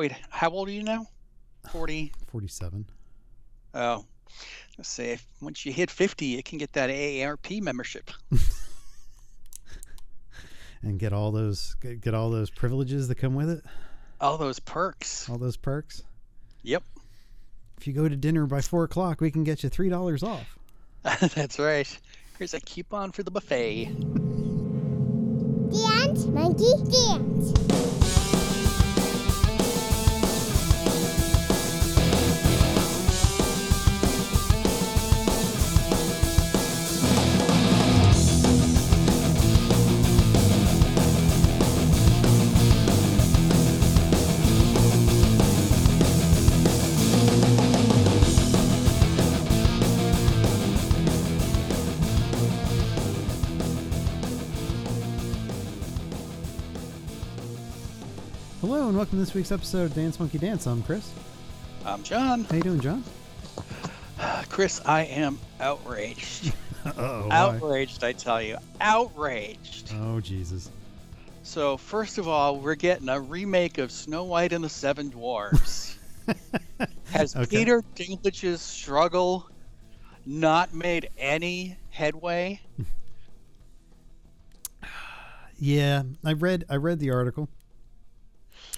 Wait, how old are you now? 40. 47. Oh, let's see. if, once you hit 50, you can get that AARP membership. And get all those get, get all those privileges that come with it, All those perks. all those perks. Yep, If you go to dinner by four o'clock, we can get you three dollars off. that's right. Here's a coupon for the buffet. Dance, monkey, dance. And welcome to this week's episode of Dance Monkey Dance. I'm Chris. I'm John. How you doing, John? Chris, I am outraged. Uh-oh. outraged, I tell you. Outraged. Oh Jesus. So, first of all, we're getting a remake of Snow White and the Seven Dwarfs. Has Okay. Peter Dinklage's struggle not made any headway? Yeah, I read I read the article.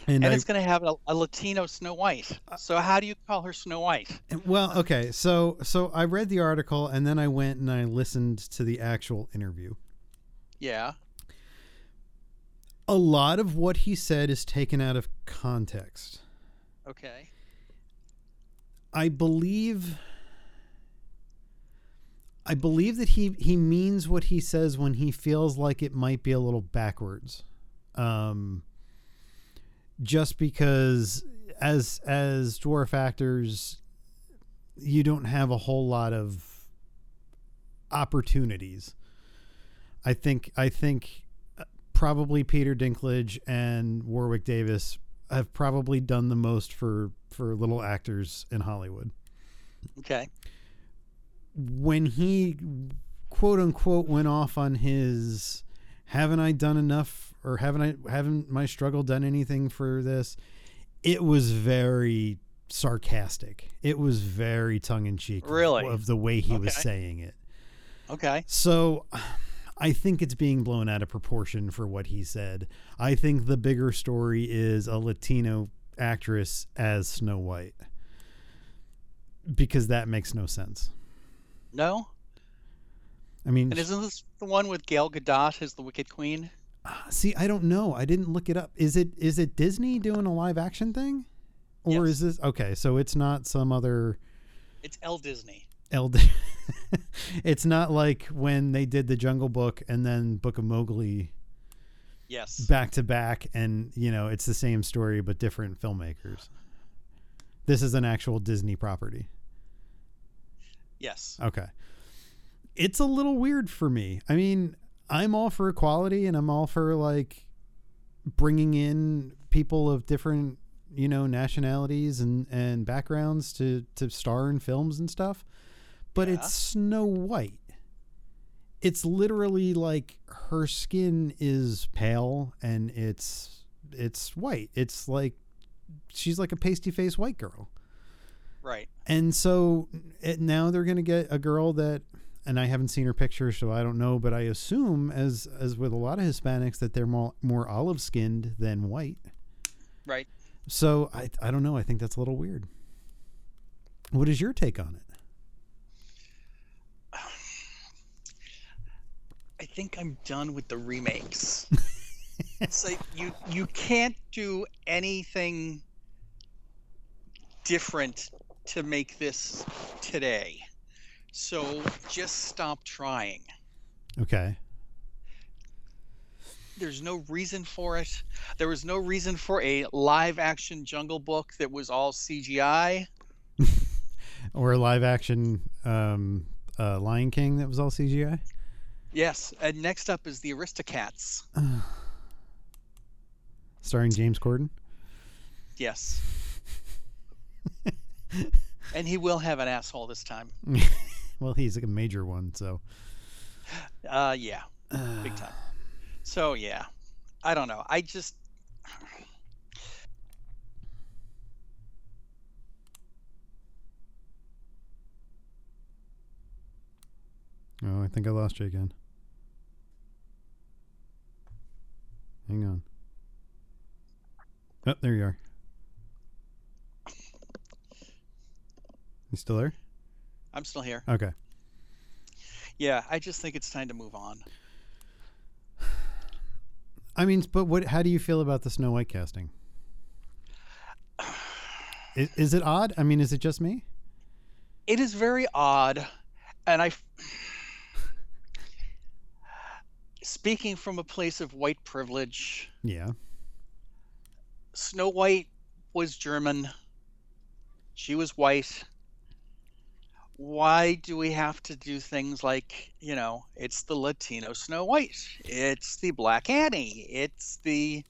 And, And I, it's going to have a, a Latino Snow White. So, how do you call her Snow White? well, okay, so so I read the article and then I went and I listened to the actual interview. Yeah. A lot of what he said is taken out of context. Okay. I believe I believe that he he means what he says when he feels like it might be a little backwards. Um just because as as dwarf actors you don't have a whole lot of opportunities. I think I think uh, probably Peter Dinklage and Warwick Davis have probably done the most for for little actors in Hollywood. Okay. When he quote unquote went off on his haven't I done enough or haven't I haven't my struggle done anything for this? It was very sarcastic. It was very tongue in cheek Really? of the way he was saying it. Okay. So I think it's being blown out of proportion for what he said. I think the bigger story is a Latino actress as Snow White. Because that makes no sense. No? I mean, And isn't this the one with Gal Gadot as the Wicked Queen? Ah, see, I don't know. I didn't look it up. Is it is it Disney doing a live action thing? Or Yes. is this okay, so it's not some other It's L Disney. LD It's not like when they did the Jungle Book and then Book of Mowgli Yes. back to back and you know it's the same story but different filmmakers this is an actual disney property Yes. okay it's a little weird for me i mean i'm all for equality and i'm all for like bringing in people of different you know nationalities and and backgrounds to to star in films and stuff but Yeah. it's snow white it's literally like her skin is pale and it's it's white it's like she's like a pasty faced white girl Right. and so it, now they're going to get a girl that and I haven't seen her picture so I don't know but I assume as as with a lot of Hispanics that they're more more olive skinned than white Right. so I I don't know I think that's a little weird what is your take on it I think I'm done with the remakes. it's like you you can't do anything different to make this today. So just stop trying. okay There's no reason for it. There was no reason for a live action Jungle Book that was all CGI. or a live action um uh Lion King that was all CGI Yes, and next up is the Aristocats. starring James Corden Yes. and he will have an asshole this time. well, he's like a major one, so. Uh, yeah, big time. So yeah, I don't know. I just. Oh, I think I lost you again. Hang on. Oh, there you are. You still there? I'm still here. Okay. Yeah, I just think it's time to move on. I mean, but what? How do you feel about the Snow White casting? Is, is it odd? I mean, is it just me? It is very odd, and I. Speaking from a place of white privilege, Yeah. Snow White was German. She was white. Why do we have to do things like, you know, it's the Latino Snow White, it's the Black Annie, it's the,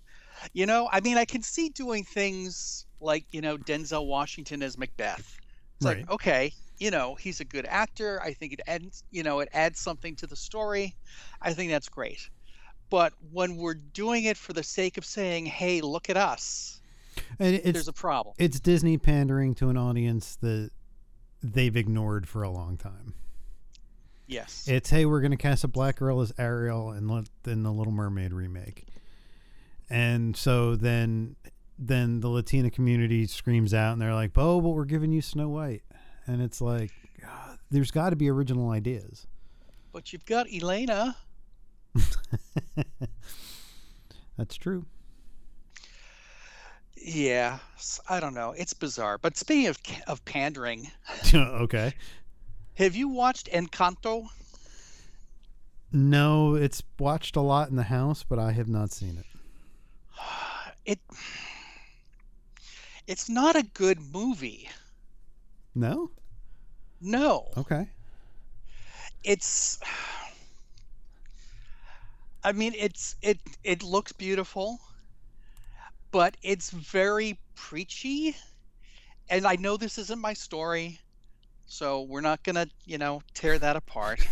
you know, I mean, I can see doing things like, you know, Denzel Washington as Macbeth. It's Right. like, okay, you know, he's a good actor. I think it adds, you know, it adds something to the story. I think that's great. But when we're doing it for the sake of saying, hey, look at us, there's a problem. it's Disney pandering to an audience that they've ignored for a long time. Yes. It's hey, we're gonna cast a black girl as Ariel and let in the Little Mermaid remake, and so then then the Latina community screams out and they're like, "Oh, but we're giving you Snow White," and it's like, there's got to be original ideas. but you've got Elena. That's true. Yeah, I don't know. It's bizarre. But speaking of of pandering, okay. have you watched Encanto? No, it's watched a lot in the house, but I have not seen it. It It's not a good movie. No. No. Okay. It's I mean, it's it it looks beautiful, but it's very preachy. And I know this isn't my story, so we're not going to, you know, tear that apart.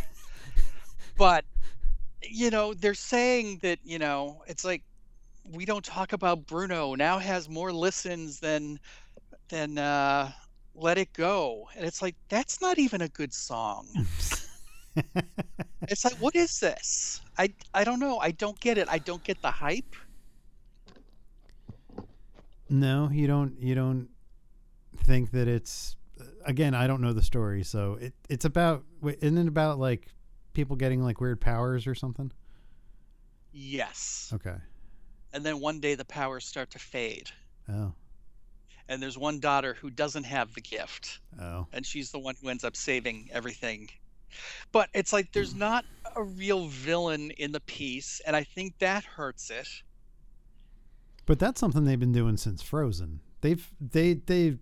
but you know, they're saying that, you know, it's like we don't talk about Bruno now has more listens than than uh Let It Go. And it's like that's not even a good song. It's like, what is this? I I don't know. I don't get it. I don't get the hype. No, you don't. You don't think that it's. Again, I don't know the story, so it it's about. Isn't it about like people getting like weird powers or something? Yes. Okay. And then one day the powers start to fade, Oh. and there's one daughter who doesn't have the gift, Oh. and she's the one who ends up saving everything. But it's like there's hmm. not a real villain in the piece, and I think that hurts it. But that's something they've been doing since Frozen. They've they they,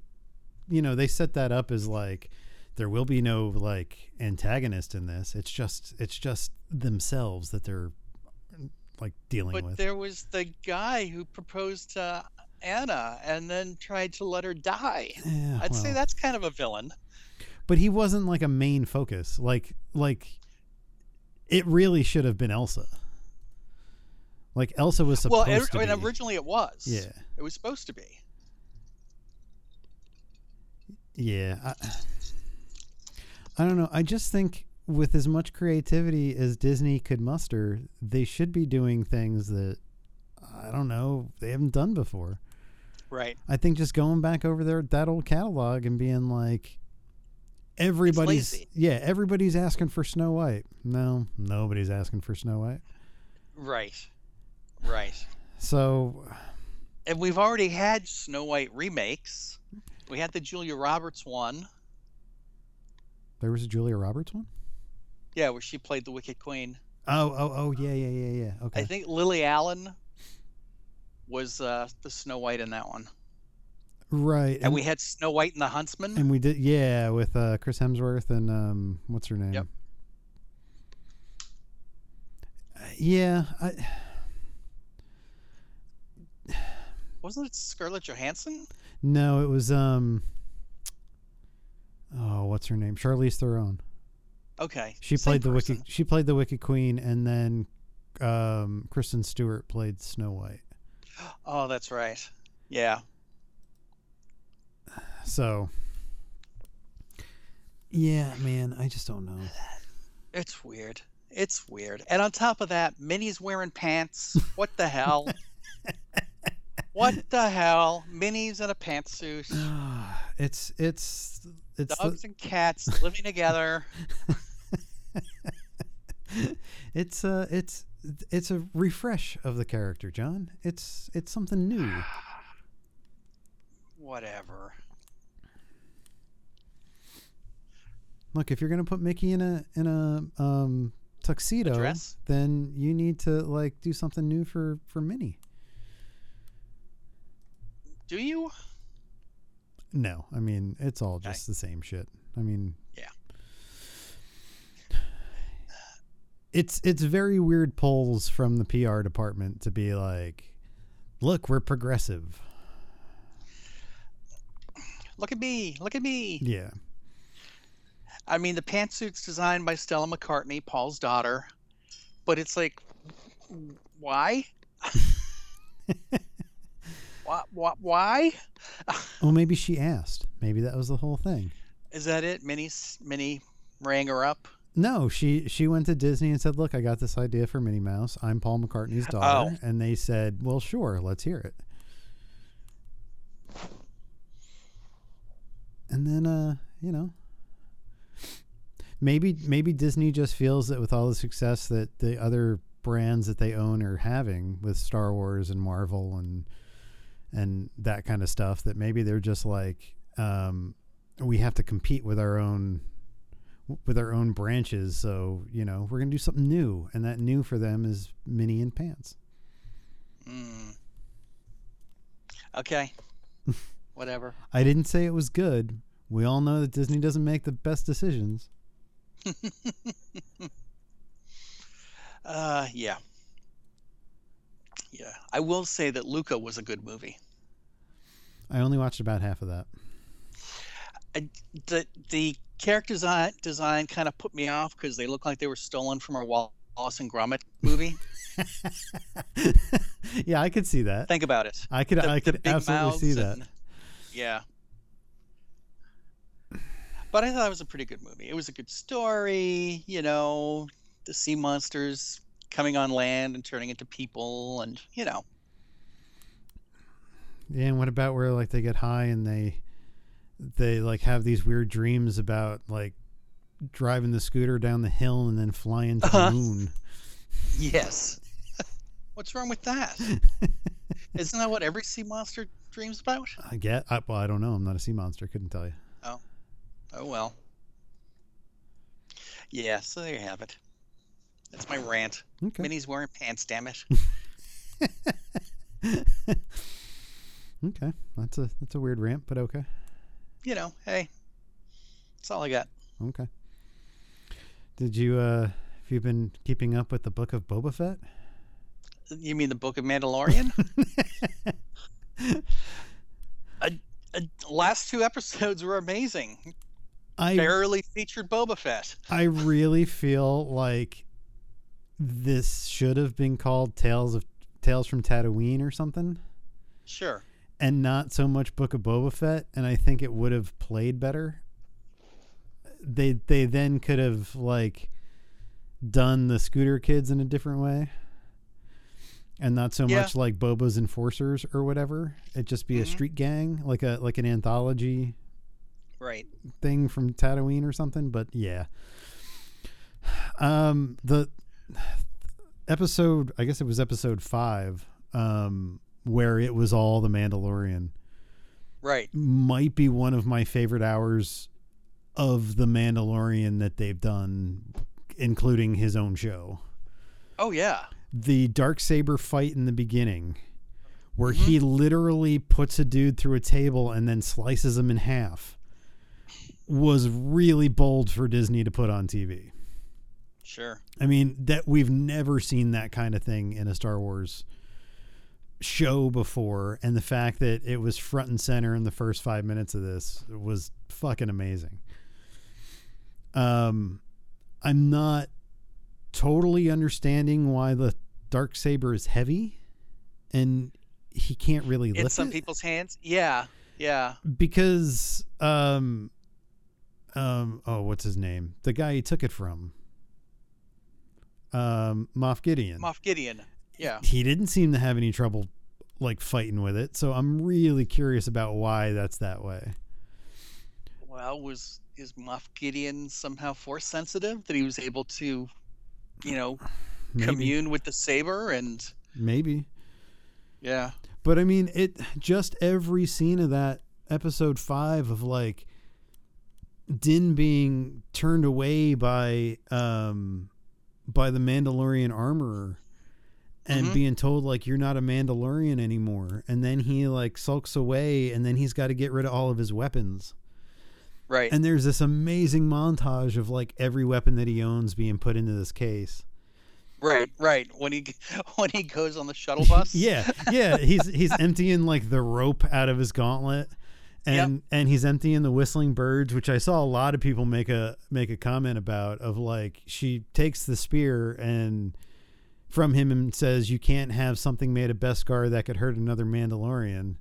you know, they set that up as like there will be no like antagonist in this. It's just it's just themselves that they're like dealing But with. there was the guy who proposed to Anna and then tried to let her die. Yeah, I'd say that's kind of a villain. but he wasn't like a main focus. Like like it really should have been Elsa. Like Elsa was Well, er, supposed it, to and be. originally it was. Yeah. It was supposed to be. Yeah. I, I don't know. I just think with as much creativity as Disney could muster, they should be doing things that I don't know they haven't done before. Right. I think just going back over their that old catalog and being like everybody's yeah, everybody's asking for Snow White. No, nobody's asking for Snow White. Right. Right. So And we've already had Snow White remakes. We had the Julia Roberts one. there was a Julia Roberts one? Yeah, where she played the Wicked Queen. Oh, oh, oh, yeah, yeah, yeah, yeah. Okay. I think Lily Allen was uh, the Snow White in that one. right. And we had Snow White and the Huntsman. And we did, yeah, with uh, Chris Hemsworth and um, what's her name? Yep. Uh, Yeah, I, Wasn't it Scarlett Johansson? no, it was um. Oh, what's her name? Charlize Theron. Okay. She played the person. wicked. She played the Wicked Queen, and then um, Kristen Stewart played Snow White. Oh, that's right. Yeah. So, yeah, man, I just don't know. It's weird. It's weird. And on top of that, Minnie's wearing pants. What the hell? what the hell? Minnie's in a pantsuit. it's it's it's Dogs the, and cats living together. it's uh it's it's a refresh of the character, John. It's it's something new. Whatever. Look, if you're gonna put Mickey in a in a um tuxedo, dress? then you need to like do something new for for Minnie. Do you? No, I mean it's all Okay. just the same shit. I mean, Yeah. It's it's very weird polls from the PR department to be like, look, we're progressive. Look at me. Look at me. Yeah, I mean, the pantsuit's designed by Stella McCartney, Paul's daughter. But it's like, why? why? Well, maybe she asked. Maybe that was the whole thing. Is that it? Minnie's Minnie rang her up. No, she she went to Disney and said, "Look, I got this idea for Minnie Mouse. I'm Paul McCartney's daughter." Oh. And they said, "Well, sure, let's hear it." And then, uh, you know, maybe maybe Disney just feels that with all the success that the other brands that they own are having with Star Wars and Marvel and and that kind of stuff, that maybe they're just like, um, we have to compete with our own with our own branches. So, you know, we're going to do something new. And that new for them is Minnie and pants. Mm. Okay. Whatever. I didn't say it was good. We all know that Disney doesn't make the best decisions. Uh, yeah. Yeah. I will say that Luca was a good movie. I only watched about half of that. I, the the character design, design kind of put me off because they look like they were stolen from a Wallace and Gromit movie. yeah, I could see that. Think about it. I could The- I could absolutely see that. and- yeah. But I thought it was a pretty good movie. It was a good story, you know, the sea monsters coming on land and turning into people and, you know. Yeah, and what about where like they get high and they they like have these weird dreams about like driving the scooter down the hill and then flying to Uh-huh. the moon. Yes. What's wrong with that? Isn't that what every sea monster dreams about? I get I, well, I don't know. I'm not a sea monster. Couldn't tell you. Oh oh well. Yeah, so there you have it. That's my rant. Okay. Minnie's wearing pants, damn it. okay. That's a that's a weird rant, but okay. You know, hey. That's all I got. Okay. Did you uh have you been keeping up with the book of Boba Fett? You mean the Book of Mandalorian? uh, last two episodes were amazing. I Barely featured Boba Fett. I really feel like this should have been called Tales of Tales from Tatooine or something, Sure. and not so much Book of Boba Fett. And I think it would have played better. They they then could have like done the Scooter Kids in a different way, and not so Yeah. much like Boba's Enforcers or whatever. It'd just be a Mhm. street gang, like a like an anthology Right. thing from Tatooine or something, but yeah. Um the episode I guess it was episode 5 um where it was all the Mandalorian Right. might be one of my favorite hours of the Mandalorian that they've done including his own show. Oh yeah. The dark saber fight in the beginning where he literally puts a dude through a table and then slices him in half was really bold for Disney to put on TV. Sure. I mean, that we've never seen that kind of thing in a Star Wars show before and the fact that it was front and center in the first 5 minutes of this was fucking amazing. Um I'm not totally understanding why the dark saber is heavy and he can't really In lift some it people's hands. Yeah. Yeah. because um um oh what's his name the guy he took it from um, Moff Gideon. Moff Gideon. Yeah. He didn't seem to have any trouble like fighting with it, so I'm really curious about why that's that way. Well, was is Moff Gideon somehow force sensitive that he was able to, you know, Maybe. commune with the saber and Maybe. yeah. But I mean, it just every scene of that episode five of like Din being turned away by um by the Mandalorian armorer and Mhm. being told like you're not a Mandalorian anymore, and then he like sulks away, and then he's got to get rid of all of his weapons. Right. And there's this amazing montage of like every weapon that he owns being put into this case. right. Right. When he when he goes on the shuttle bus. Yeah, yeah. He's he's emptying like the rope out of his gauntlet, and and he's emptying the whistling birds, which I saw a lot of people make a make a comment about. Of like she takes the spear and from him and says, "You can't have something made of Beskar that could hurt another Mandalorian."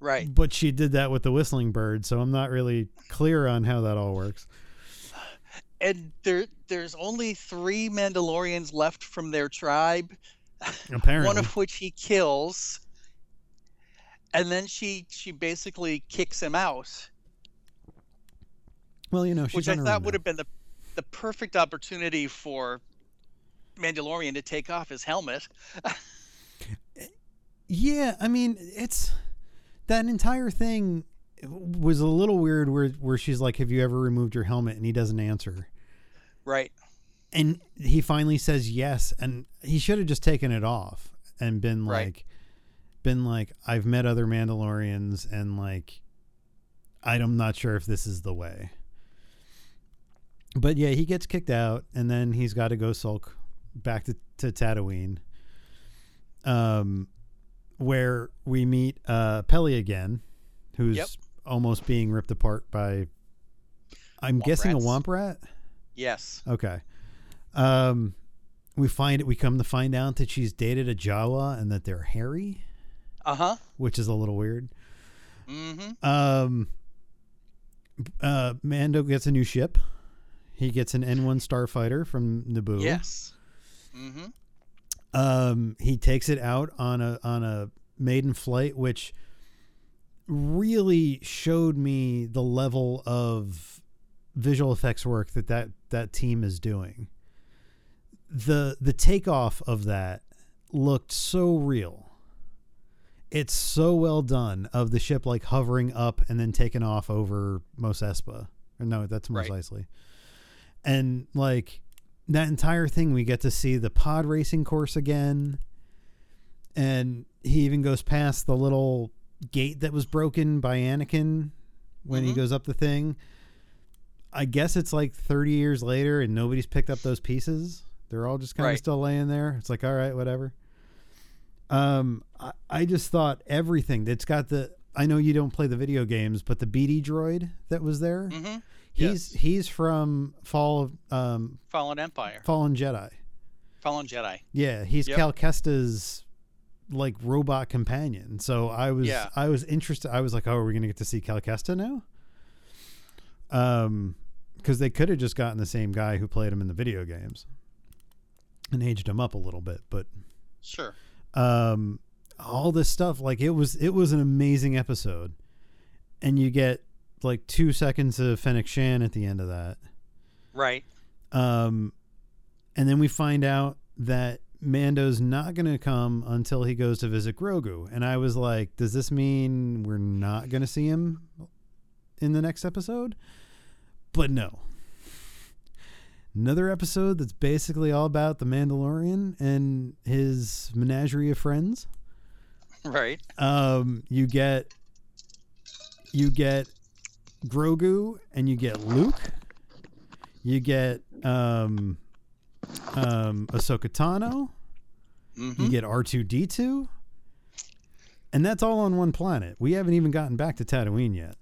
Right. But she did that with the whistling bird, so I'm not really clear on how that all works. And there there's only three Mandalorians left from their tribe. Apparently, One of which he kills. And then she she basically kicks him out, well, you know, which I thought would now. have been the the perfect opportunity for Mandalorian to take off his helmet. Yeah, I mean, it's that entire thing was a little weird where where she's like, "Have you ever removed your helmet?" and he doesn't answer. Right. And he finally says yes, and he should have just taken it off and been Right. like been like, "I've met other Mandalorians and like I'm not sure if this is the way." But yeah, he gets kicked out and then he's got to go sulk back to to Tatooine. Um where we meet uh Peli again, who's Yep. almost being ripped apart by I'm Womp guessing rats. a womp rat. Yes. Okay. Um, we find it. We come to find out that she's dated a Jawa and that they're hairy, Uh huh. which is a little weird. Mm-hmm. Um, uh, Mando gets a new ship. He gets an N1 starfighter from Naboo. Yes. Mm-hmm. Um, he takes it out on a on a maiden flight, which really showed me the level of visual effects work that that, that team is doing. the The takeoff of that looked so real. It's so well done of the ship like hovering up and then taking off over Mos Espa. Or no, that's Mos Right. Eisley. And like that entire thing, we get to see the pod racing course again. And he even goes past the little gate that was broken by Anakin when he Mhm. goes up the thing. I guess it's like 30 years later and nobody's picked up those pieces. They're all just kind of Right. still laying there. It's like, all right, whatever. Um, I, I just thought everything that's got the. I know you don't play the video games, but the BD droid that was there, Mm-hmm. he's Yes. he's from Fall of um, Fallen Empire. Fallen Jedi. Fallen Jedi. Yeah, he's Yep. Cal Kestis like robot companion. So I was Yeah. I was interested. I was like, oh, are we gonna get to see Cal Kestis now? Um, because they could have just gotten the same guy who played him in the video games and aged him up a little bit, but Sure. um, all this stuff like it was it was an amazing episode, and you get like two seconds of Fennec Shand at the end of that. Right. Um, and then we find out that Mando's not going to come until he goes to visit Grogu. And I was like, does this mean we're not going to see him in the next episode? But no. Another episode that's basically all about the Mandalorian and his menagerie of friends. Right. Um, you get you get Grogu and you get Luke. You get um um Ahsoka Tano. Mm-hmm. You get R2D2. And that's all on one planet. We haven't even gotten back to Tatooine yet.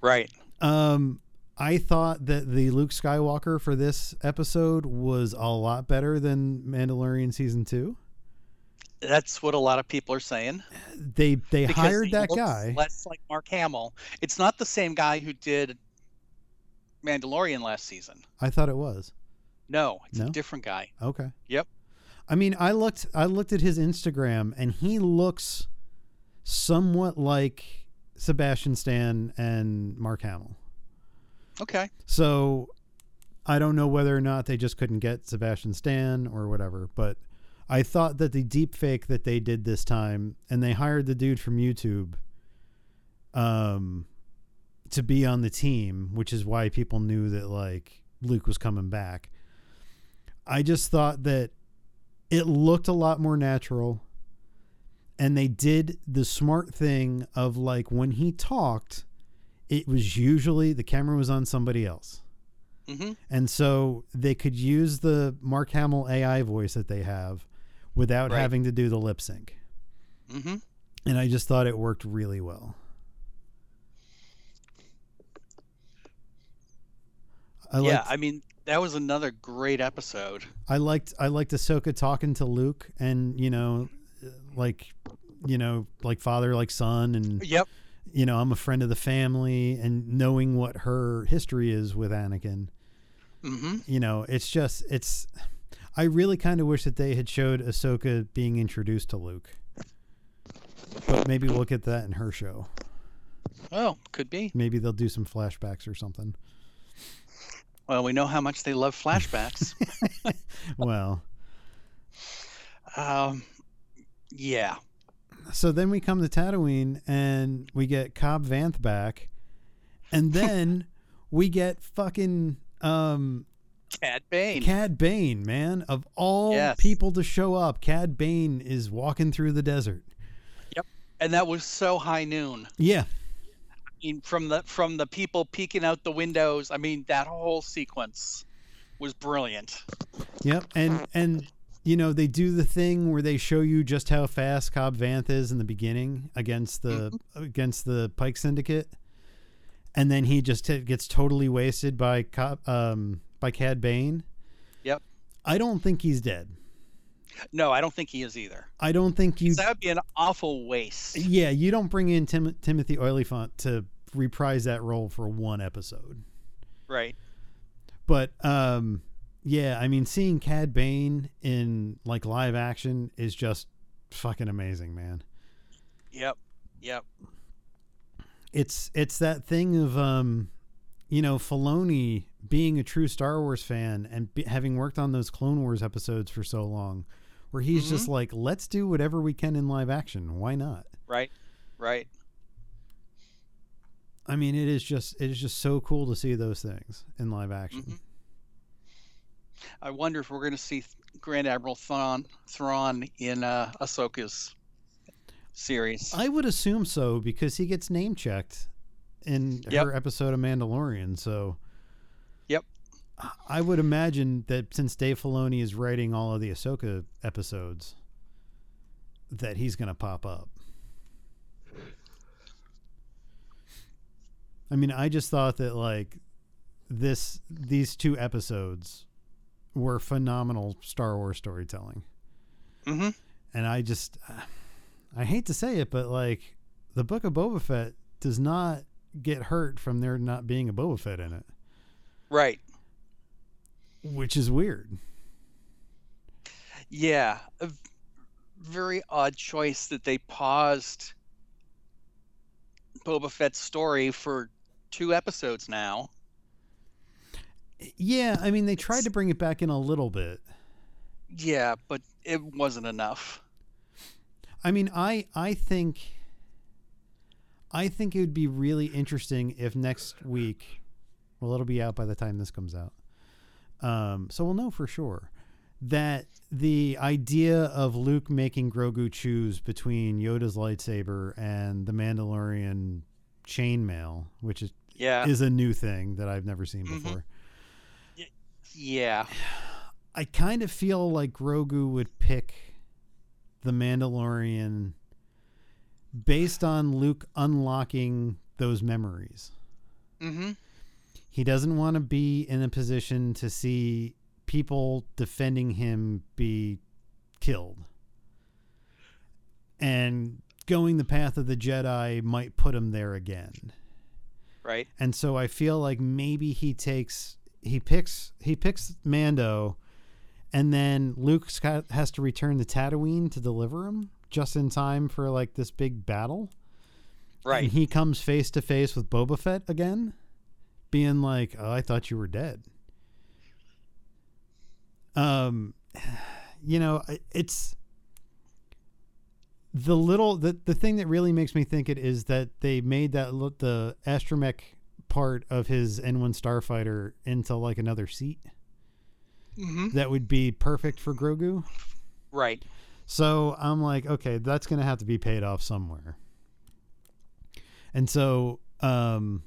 Right. Um I thought that the Luke Skywalker for this episode was a lot better than Mandalorian season 2. That's what a lot of people are saying. They they hired that looks guy. Less like Mark Hamill. It's not the same guy who did Mandalorian last season. I thought it was. No, it's No? a different guy. Okay. Yep. I mean, I looked I looked at his Instagram and he looks somewhat like Sebastian Stan and Mark Hamill. Okay. So I don't know whether or not they just couldn't get Sebastian Stan or whatever, but I thought that the deep fake that they did this time and they hired the dude from YouTube um to be on the team, which is why people knew that like Luke was coming back. I just thought that it looked a lot more natural and they did the smart thing of like when he talked it was usually the camera was on somebody else Mm-hmm. and so they could use the mark hamill ai voice that they have without Right. having to do the lip sync Mm-hmm. and i just thought it worked really well I yeah, liked, I mean that was another great episode. I liked I liked Ahsoka talking to Luke and you know like you know like father like son and Yep. you know I'm a friend of the family and knowing what her history is with Anakin Mm-hmm. you know it's just it's I really kind of wish that they had showed Ahsoka being introduced to Luke but maybe we'll get that in her show Oh, could be. maybe they'll do some flashbacks or something Well, we know how much they love flashbacks. well um, yeah. so then we come to Tatooine and we get Cobb Vanth back, and then we get fucking um, Cad Bane. Cad Bane, man. Of all Yes. people to show up, Cad Bane is walking through the desert. Yep, and that was so high noon. Yeah, I mean, from the from the people peeking out the windows. I mean, that whole sequence was brilliant. yep, and and you know they do the thing where they show you just how fast Cobb Vanth is in the beginning against the against the Pike Syndicate, and then he just t- gets totally wasted by Cobb, um by Cad Bane. Yep. I don't think he's dead. No, I don't think he is either. I don't think you. that would be an awful waste. Yeah, you don't bring in Tim- Timothy Olyphant to reprise that role for one episode. Right. But um, yeah, I mean, seeing Cad Bane in like live action is just fucking amazing, man. Yep. Yep. It's it's that thing of um, you know, Filoni being a true Star Wars fan and be, having worked on those Clone Wars episodes for so long, where he's just like, let's do whatever we can in live action. Why not? Right. Right. I mean, it is just it is just so cool to see those things in live action. Mhm. I wonder if we're going to see Grand Admiral Thrawn Thrawn in uh, Ahsoka's series. I would assume so because he gets name checked in Yep. her episode of Mandalorian. So, Yep. I would imagine that since Dave Filoni is writing all of the Ahsoka episodes, that he's going to pop up. I mean, I just thought that like this these two episodes were phenomenal Star Wars storytelling. hmm and I just I hate to say it, but like the book of Boba Fett does not get hurt from there not being a Boba Fett in it, Right. which is weird. Yeah. a very odd choice that they paused Boba Fett's story for two episodes now. Yeah, I mean they tried to bring it back in a little bit. Yeah, but it wasn't enough. I mean, I I think I think it would be really interesting if next week, well, it'll be out by the time this comes out. Um, so we'll know for sure that the idea of Luke making Grogu choose between Yoda's lightsaber and the Mandalorian chainmail, which is Yeah. is a new thing that I've never seen Mhm. before. yeah. I kind of feel like Grogu would pick the Mandalorian based on Luke unlocking those memories. hmm He doesn't want to be in a position to see people defending him be killed. And going the path of the Jedi might put him there again. Right. And so I feel like maybe he takes he picks he picks Mando, and then Luke has to return to Tatooine to deliver him just in time for like this big battle. Right. And he comes face to face with Boba Fett again, being like, "Oh, I thought you were dead." Um, you know, it's the little the the thing that really makes me think it is that they made that look the astromech part of his N1 starfighter into like another seat. Mm-hmm. That would be perfect for Grogu. Right. So I'm like, okay, that's going to have to be paid off somewhere. And so um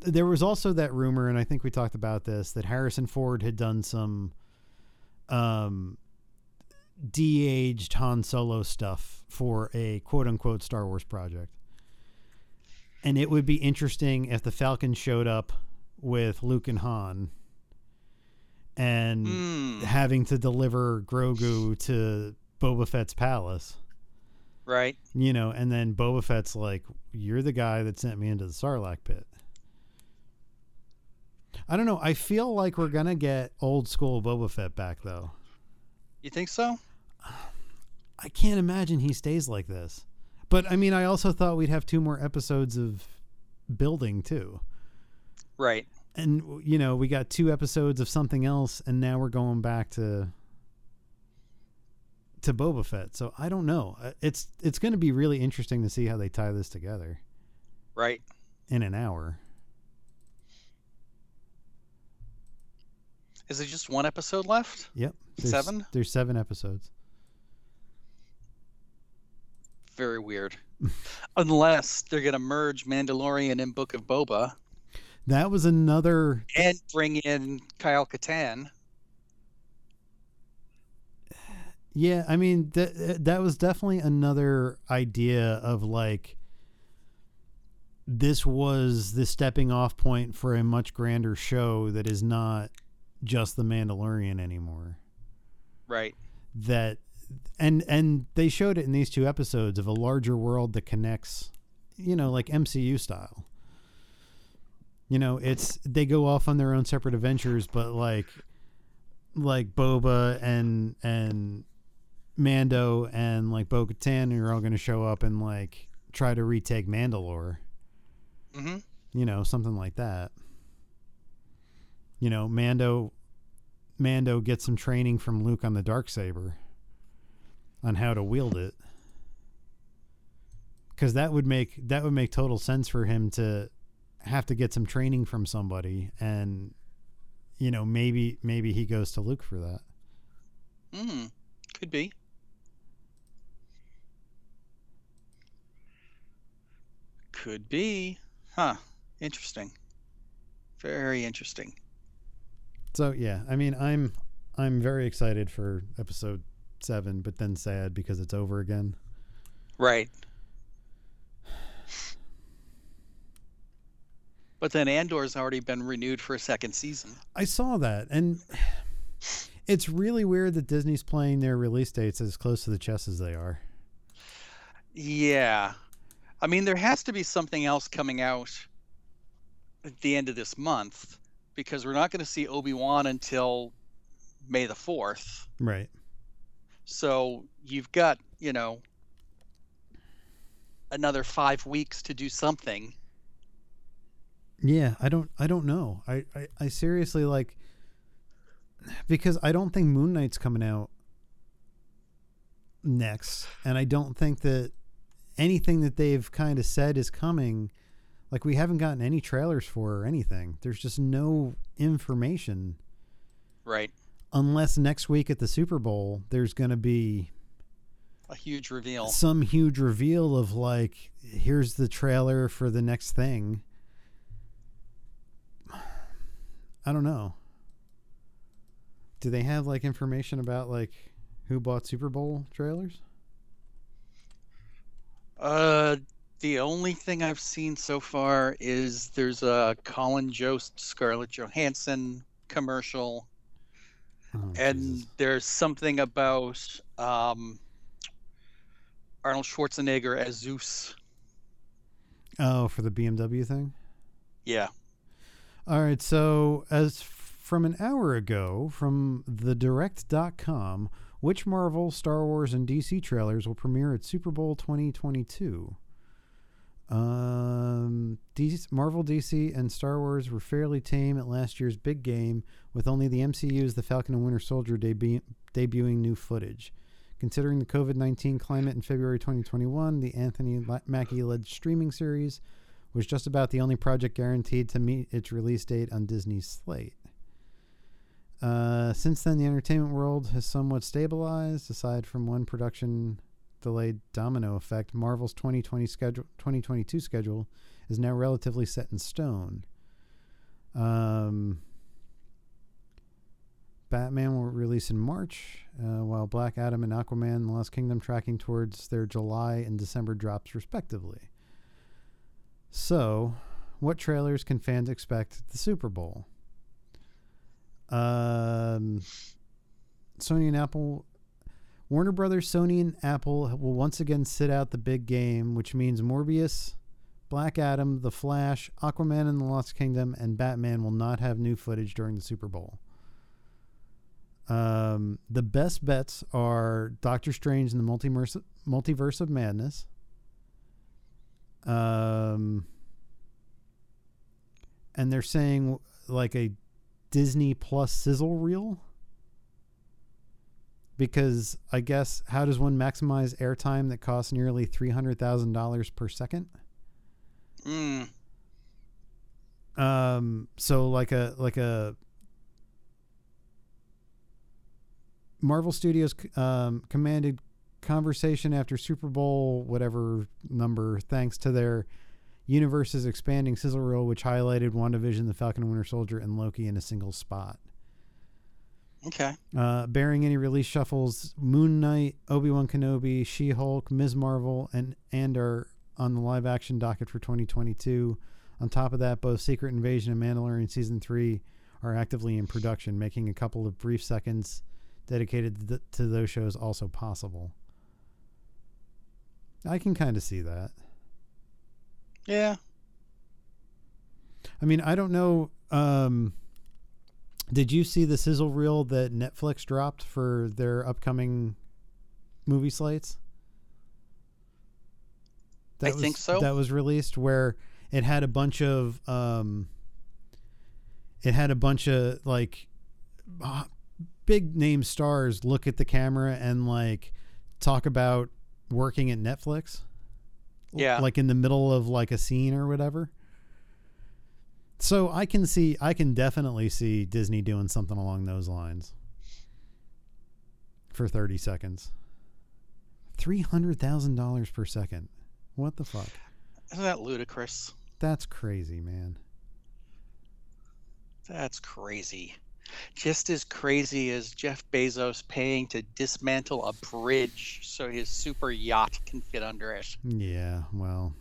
there was also that rumor and I think we talked about this that Harrison Ford had done some um de-aged Han Solo stuff for a quote unquote Star Wars project. And it would be interesting if the Falcon showed up with Luke and Han and Mm. having to deliver Grogu to Boba Fett's palace. Right. You know, and then Boba Fett's like, You're the guy that sent me into the Sarlacc pit. I don't know. I feel like we're gonna get old school Boba Fett back though. You think so? I can't imagine he stays like this. But I mean, I also thought we'd have two more episodes of building too. Right. And you know, we got two episodes of something else and now we're going back to to Boba Fett. So I don't know. Uh, It's it's going to be really interesting to see how they tie this together Right. in an hour. Is it just one episode left? Yep. There's, Seven? There's seven episodes. Very weird. Unless they're going to merge Mandalorian and Book of Boba That was another and bring in Kyle Katarn. Yeah, I mean that that was definitely another idea of like this was the stepping off point for a much grander show that is not just the Mandalorian anymore. Right. That and and they showed it in these two episodes of a larger world that connects, you know, like MCU style. You know, it's they go off on their own separate adventures, but like like Boba and and Mando and like Bo Katan are all going to show up and like try to retake Mandalore. Mm-hmm. You know, something like that. You know, Mando Mando gets some training from Luke on the dark saber on how to wield it. Cuz that would make that would make total sense for him to have to get some training from somebody and you know, maybe maybe he goes to Luke for that. Mm. Could be. Could be. Huh. Interesting. Very interesting. So yeah, I mean, I'm I'm very excited for episode seven, but then sad because it's over again. Right. But then Andor's already been renewed for a second season. I saw that, and it's really weird that Disney's playing their release dates as close to the chest as they are. Yeah. I mean, there has to be something else coming out at the end of this month because we're not going to see Obi-Wan until May the 4th. Right. So you've got, you know, another five weeks to do something. Yeah, I don't I don't know. I, I, I seriously like because I don't think Moon Knight's coming out next, and I don't think that anything that they've kind of said is coming. Like we haven't gotten any trailers for or anything. There's just no information Right. unless next week at the Super Bowl there's going to be A huge reveal. some huge reveal of like here's the trailer for the next thing. I don't know. Do they have like information about like who bought Super Bowl trailers? Uh, the only thing I've seen so far is there's a Colin Jost Scarlett Johansson commercial, Oh, and Jesus. there's something about um, Arnold Schwarzenegger as Zeus. oh, for the BMW thing. Yeah. All right, so as from an hour ago from thedirect.com, which Marvel, Star Wars, and DC trailers will premiere at Super Bowl 2022? Um, DC, Marvel, DC, and Star Wars were fairly tame at last year's big game, with only the MCU's The Falcon and Winter Soldier debu- debuting new footage. Considering the COVID 19 climate in February 2021, the Anthony Mackie led streaming series was just about the only project guaranteed to meet its release date on Disney's slate. Uh, since then, the entertainment world has somewhat stabilized, aside from one production delayed domino effect. Marvel's 2020 schedule, 2022 schedule is now relatively set in stone. Um, Batman will release in March, uh, while Black Adam and Aquaman and Lost Kingdom tracking towards their July and December drops, respectively. So, what trailers can fans expect at the Super Bowl? Um, Sony and Apple, Warner Brothers, Sony, and Apple will once again sit out the big game, which means Morbius, Black Adam, The Flash, Aquaman and the Lost Kingdom, and Batman will not have new footage during the Super Bowl. Um, the best bets are Doctor Strange and the Multiverse, Multiverse of Madness. Um, and they're saying like a Disney Plus sizzle reel. Because I guess how does one maximize airtime that costs nearly three hundred thousand dollars per second? Mm. Um, so like a like a Marvel Studios um, commanded conversation after Super Bowl whatever number, thanks to their universe's expanding sizzle reel, which highlighted WandaVision, The Falcon and Winter Soldier, and Loki in a single spot. Okay. Uh, bearing any release shuffles, Moon Knight, Obi Wan Kenobi, She Hulk, Ms. Marvel, and and are on the live action docket for 2022. On top of that, both Secret Invasion and Mandalorian season three are actively in production, making a couple of brief seconds dedicated to, th- to those shows also possible. I can kind of see that. Yeah. I mean, I don't know. Um, did you see the sizzle reel that Netflix dropped for their upcoming movie slates? I was, think so. That was released where it had a bunch of um, it had a bunch of like uh, big name stars look at the camera and like talk about working at Netflix. Yeah. Like in the middle of like a scene or whatever. So I can see I can definitely see Disney doing something along those lines. For 30 seconds. $300,000 per second. What the fuck? Isn't that ludicrous? That's crazy, man. That's crazy. Just as crazy as Jeff Bezos paying to dismantle a bridge so his super yacht can fit under it. Yeah, well,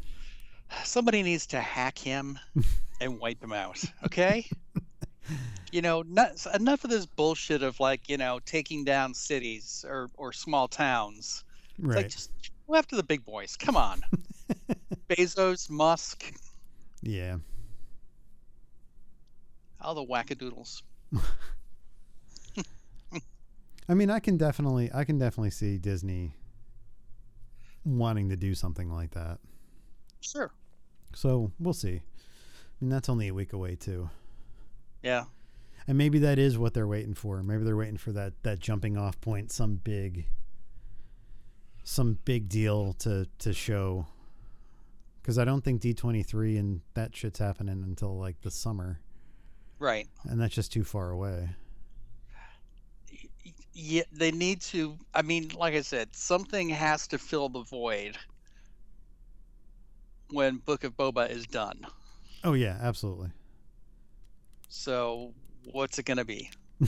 Somebody needs to hack him and wipe him out, okay? you know, not, enough of this bullshit of like, you know, taking down cities or, or small towns. It's right. like, just go after the big boys. Come on. Bezos, Musk, yeah. all the wackadoodles. I mean, I can definitely I can definitely see Disney wanting to do something like that. Sure. So, we'll see. I mean, that's only a week away too. Yeah. And maybe that is what they're waiting for. Maybe they're waiting for that that jumping off point, some big some big deal to to show. Cuz I don't think D23 and that shit's happening until like the summer, Right. and that's just too far away. Yeah, they need to. I mean, like I said, something has to fill the void when Book of Boba is done. Oh yeah, absolutely. So, what's it going to be?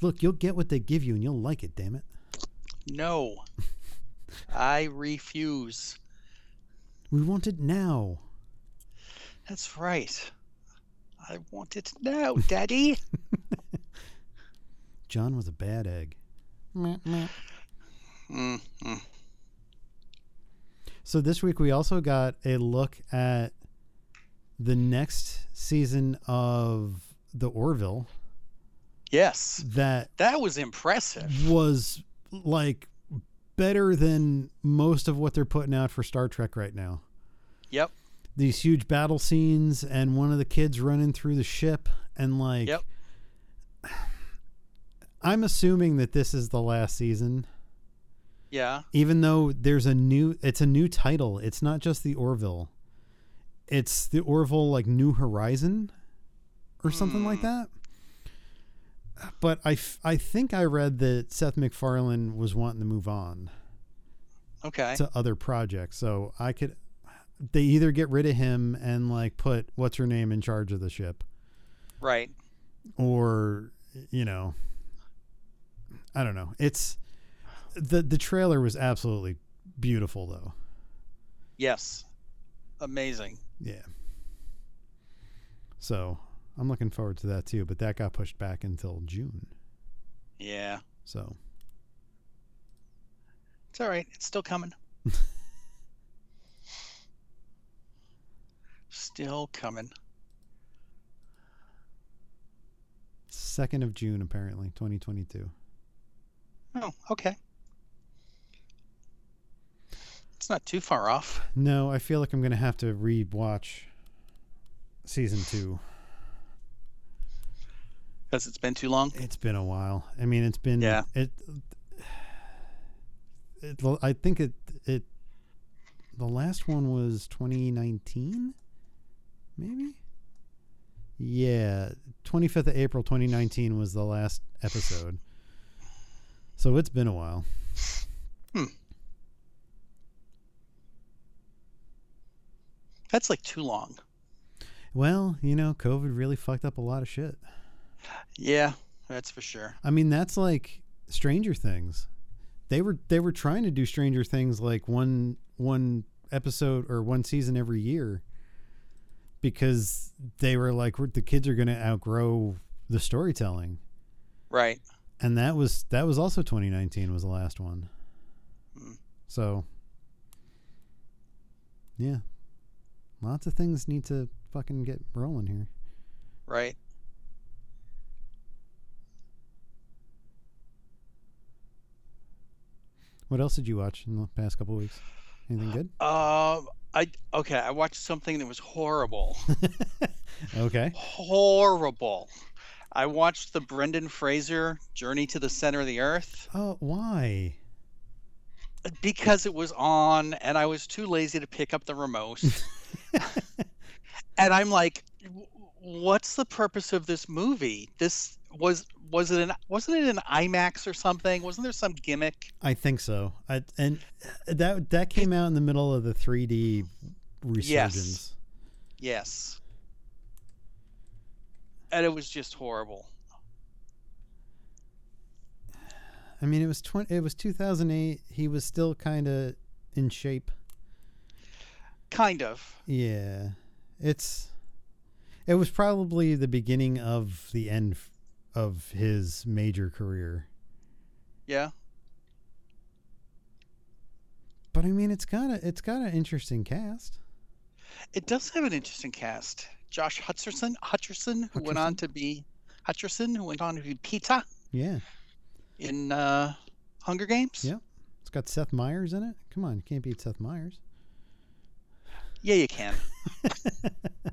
Look, you'll get what they give you and you'll like it, damn it. No. I refuse. We want it now. That's right. I want it now, Daddy. John was a bad egg. mm mm. So this week we also got a look at the next season of the Orville Yes. that That was impressive. was like better than most of what they're putting out for Star Trek right now. Yep. These huge battle scenes and one of the kids running through the ship and like Yep. I'm assuming that this is the last season Yeah. even though there's a new it's a new title. It's not just the Orville. It's the Orville like New Horizon or something like Hmm. that. But I, f- I think I read that Seth MacFarlane was wanting to move on Okay. to other projects. So I could they either get rid of him and like put what's her name in charge of the ship right. or you know I don't know. It's the the trailer was absolutely beautiful though. Yes. Amazing. Yeah. So I'm looking forward to that too, but that got pushed back until June. Yeah. So It's all right. It's still coming. still coming. second of June apparently, 2022. Oh, okay. It's not too far off. No, I feel like I'm gonna have to re-watch season two. Because it's been too long. It's been a while. I mean, it's been Yeah. It, it. I think it. It. The last one was 2019, maybe. Yeah, 25th of April 2019 was the last episode. So it's been a while. Hmm. That's like too long. Well, you know, COVID really fucked up a lot of shit. Yeah, that's for sure. I mean, that's like Stranger Things. They were they were trying to do Stranger Things like one one episode or one season every year because they were like the kids are going to outgrow the storytelling. Right. And that was that was also 2019 was the last one. Hmm. So yeah. Lots of things need to fucking get rolling here. Right. What else did you watch in the past couple of weeks? Anything good? Um, I okay. I watched something that was horrible. Okay. horrible. I watched the Brendan Fraser Journey to the Center of the Earth Oh, why? because it was on, and I was too lazy to pick up the remote. and I'm like, what's the purpose of this movie? This was was it an wasn't it an IMAX or something? Wasn't there some gimmick? I think so. I, and that that came out in the middle of the 3D resurgence. Yes. yes. And it was just horrible. I mean, it was 20, it was 2008. He was still kind of in shape. Kind of. Yeah. It's it was probably the beginning of the end of his major career. Yeah. But I mean, it's got a it's got an interesting cast. It does have an interesting cast. Josh Hutcherson, Hutcherson, who went on to be Hutcherson, who went on to be Peeta Yeah. in uh, Hunger Games. Yeah. It's got Seth Meyers in it. Come on, you can't beat Seth Meyers. Yeah, you can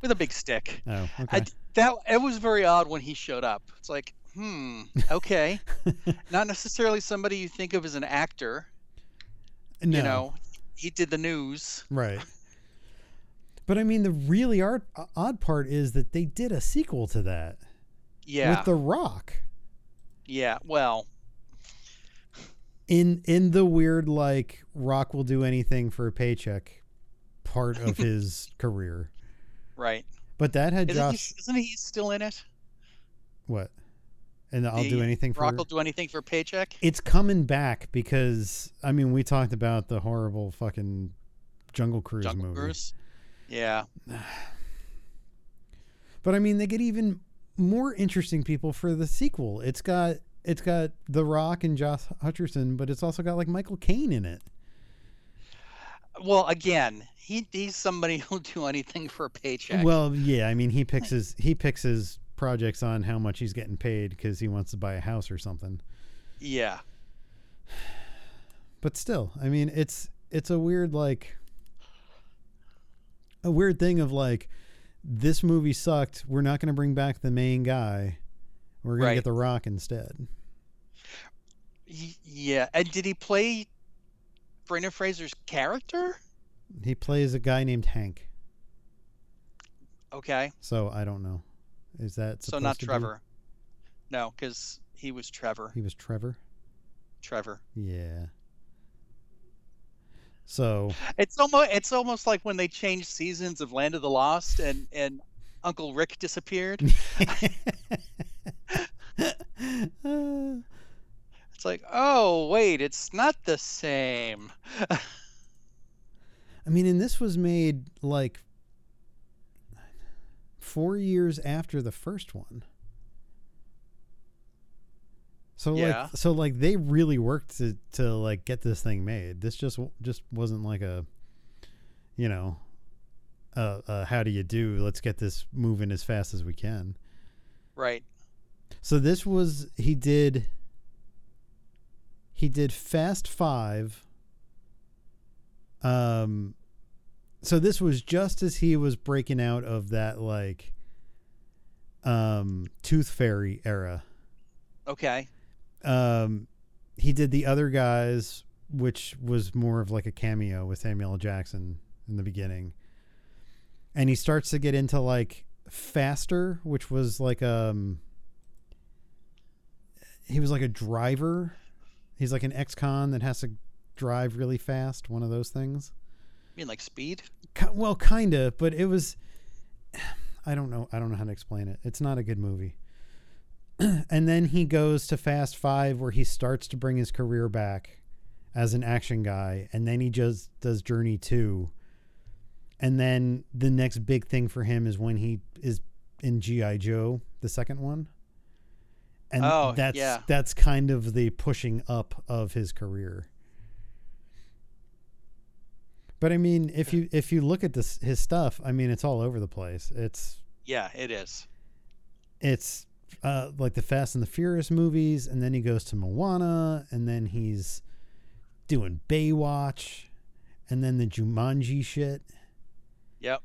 with a big stick. Oh, okay. d that it was very odd when he showed up. It's like, hmm, okay, not necessarily somebody you think of as an actor. no. You know, he did the news. Right. But I mean, the really art, odd part is that they did a sequel to that Yeah, with The Rock yeah. Well, in in the weird like Rock will do anything for a paycheck part of his career. Right. But that had Isn't Josh. he, isn't he still in it? What? And I'll do anything for. Rock will do anything for paycheck. It's coming back because I mean we talked about the horrible fucking Jungle Cruise Jungle movie. Cruise. Yeah. But I mean, they get even more interesting people for the sequel. It's got it's got The Rock and Josh Hutcherson, but it's also got like Michael Caine in it. Well, again, he he's somebody who'll do anything for a paycheck. Well, yeah, I mean he picks his he picks his projects on how much he's getting paid because he wants to buy a house or something. yeah. But still, I mean it's it's a weird like a weird thing of like this movie sucked. We're not going to bring back the main guy. We're going Right. to get The Rock instead. Yeah. And did he play Brendan Fraser's character? He plays a guy named Hank. Okay. So I don't know. Is that So not to be- Trevor. No, because he was Trevor. He was Trevor. Trevor. Yeah. So It's almost it's almost like when they changed seasons of Land of the Lost and and Uncle Rick disappeared. It's like, oh wait, it's not the same. I mean, and this was made like four years after the first one. So Yeah. like, so like they really worked to to like get this thing made. This just just wasn't like a, you know, uh, uh how do you do? Let's get this moving as fast as we can. Right. So this was he did he did Fast 5 um so this was just as he was breaking out of that like um Tooth Fairy era. Okay. Um he did the other guys which was more of like a cameo with Samuel L. Jackson in the beginning. And he starts to get into like Faster, which was like um he was like a driver. He's like an ex-con that has to drive really fast, one of those things. You mean like speed? Well, kind of, but it was I don't know. I don't know how to explain it. It's not a good movie. and then he goes to Fast 5 where he starts to bring his career back as an action guy and then he just does Journey 2. And then the next big thing for him is when he is in GI Joe, the second one. And Oh, that's yeah. that's kind of the pushing up of his career. But I mean, if you if you look at this his stuff, I mean, it's all over the place. It's Yeah, it is. it's uh, like the Fast and the Furious movies, and then he goes to Moana, and then he's doing Baywatch, and then the Jumanji shit. Yep.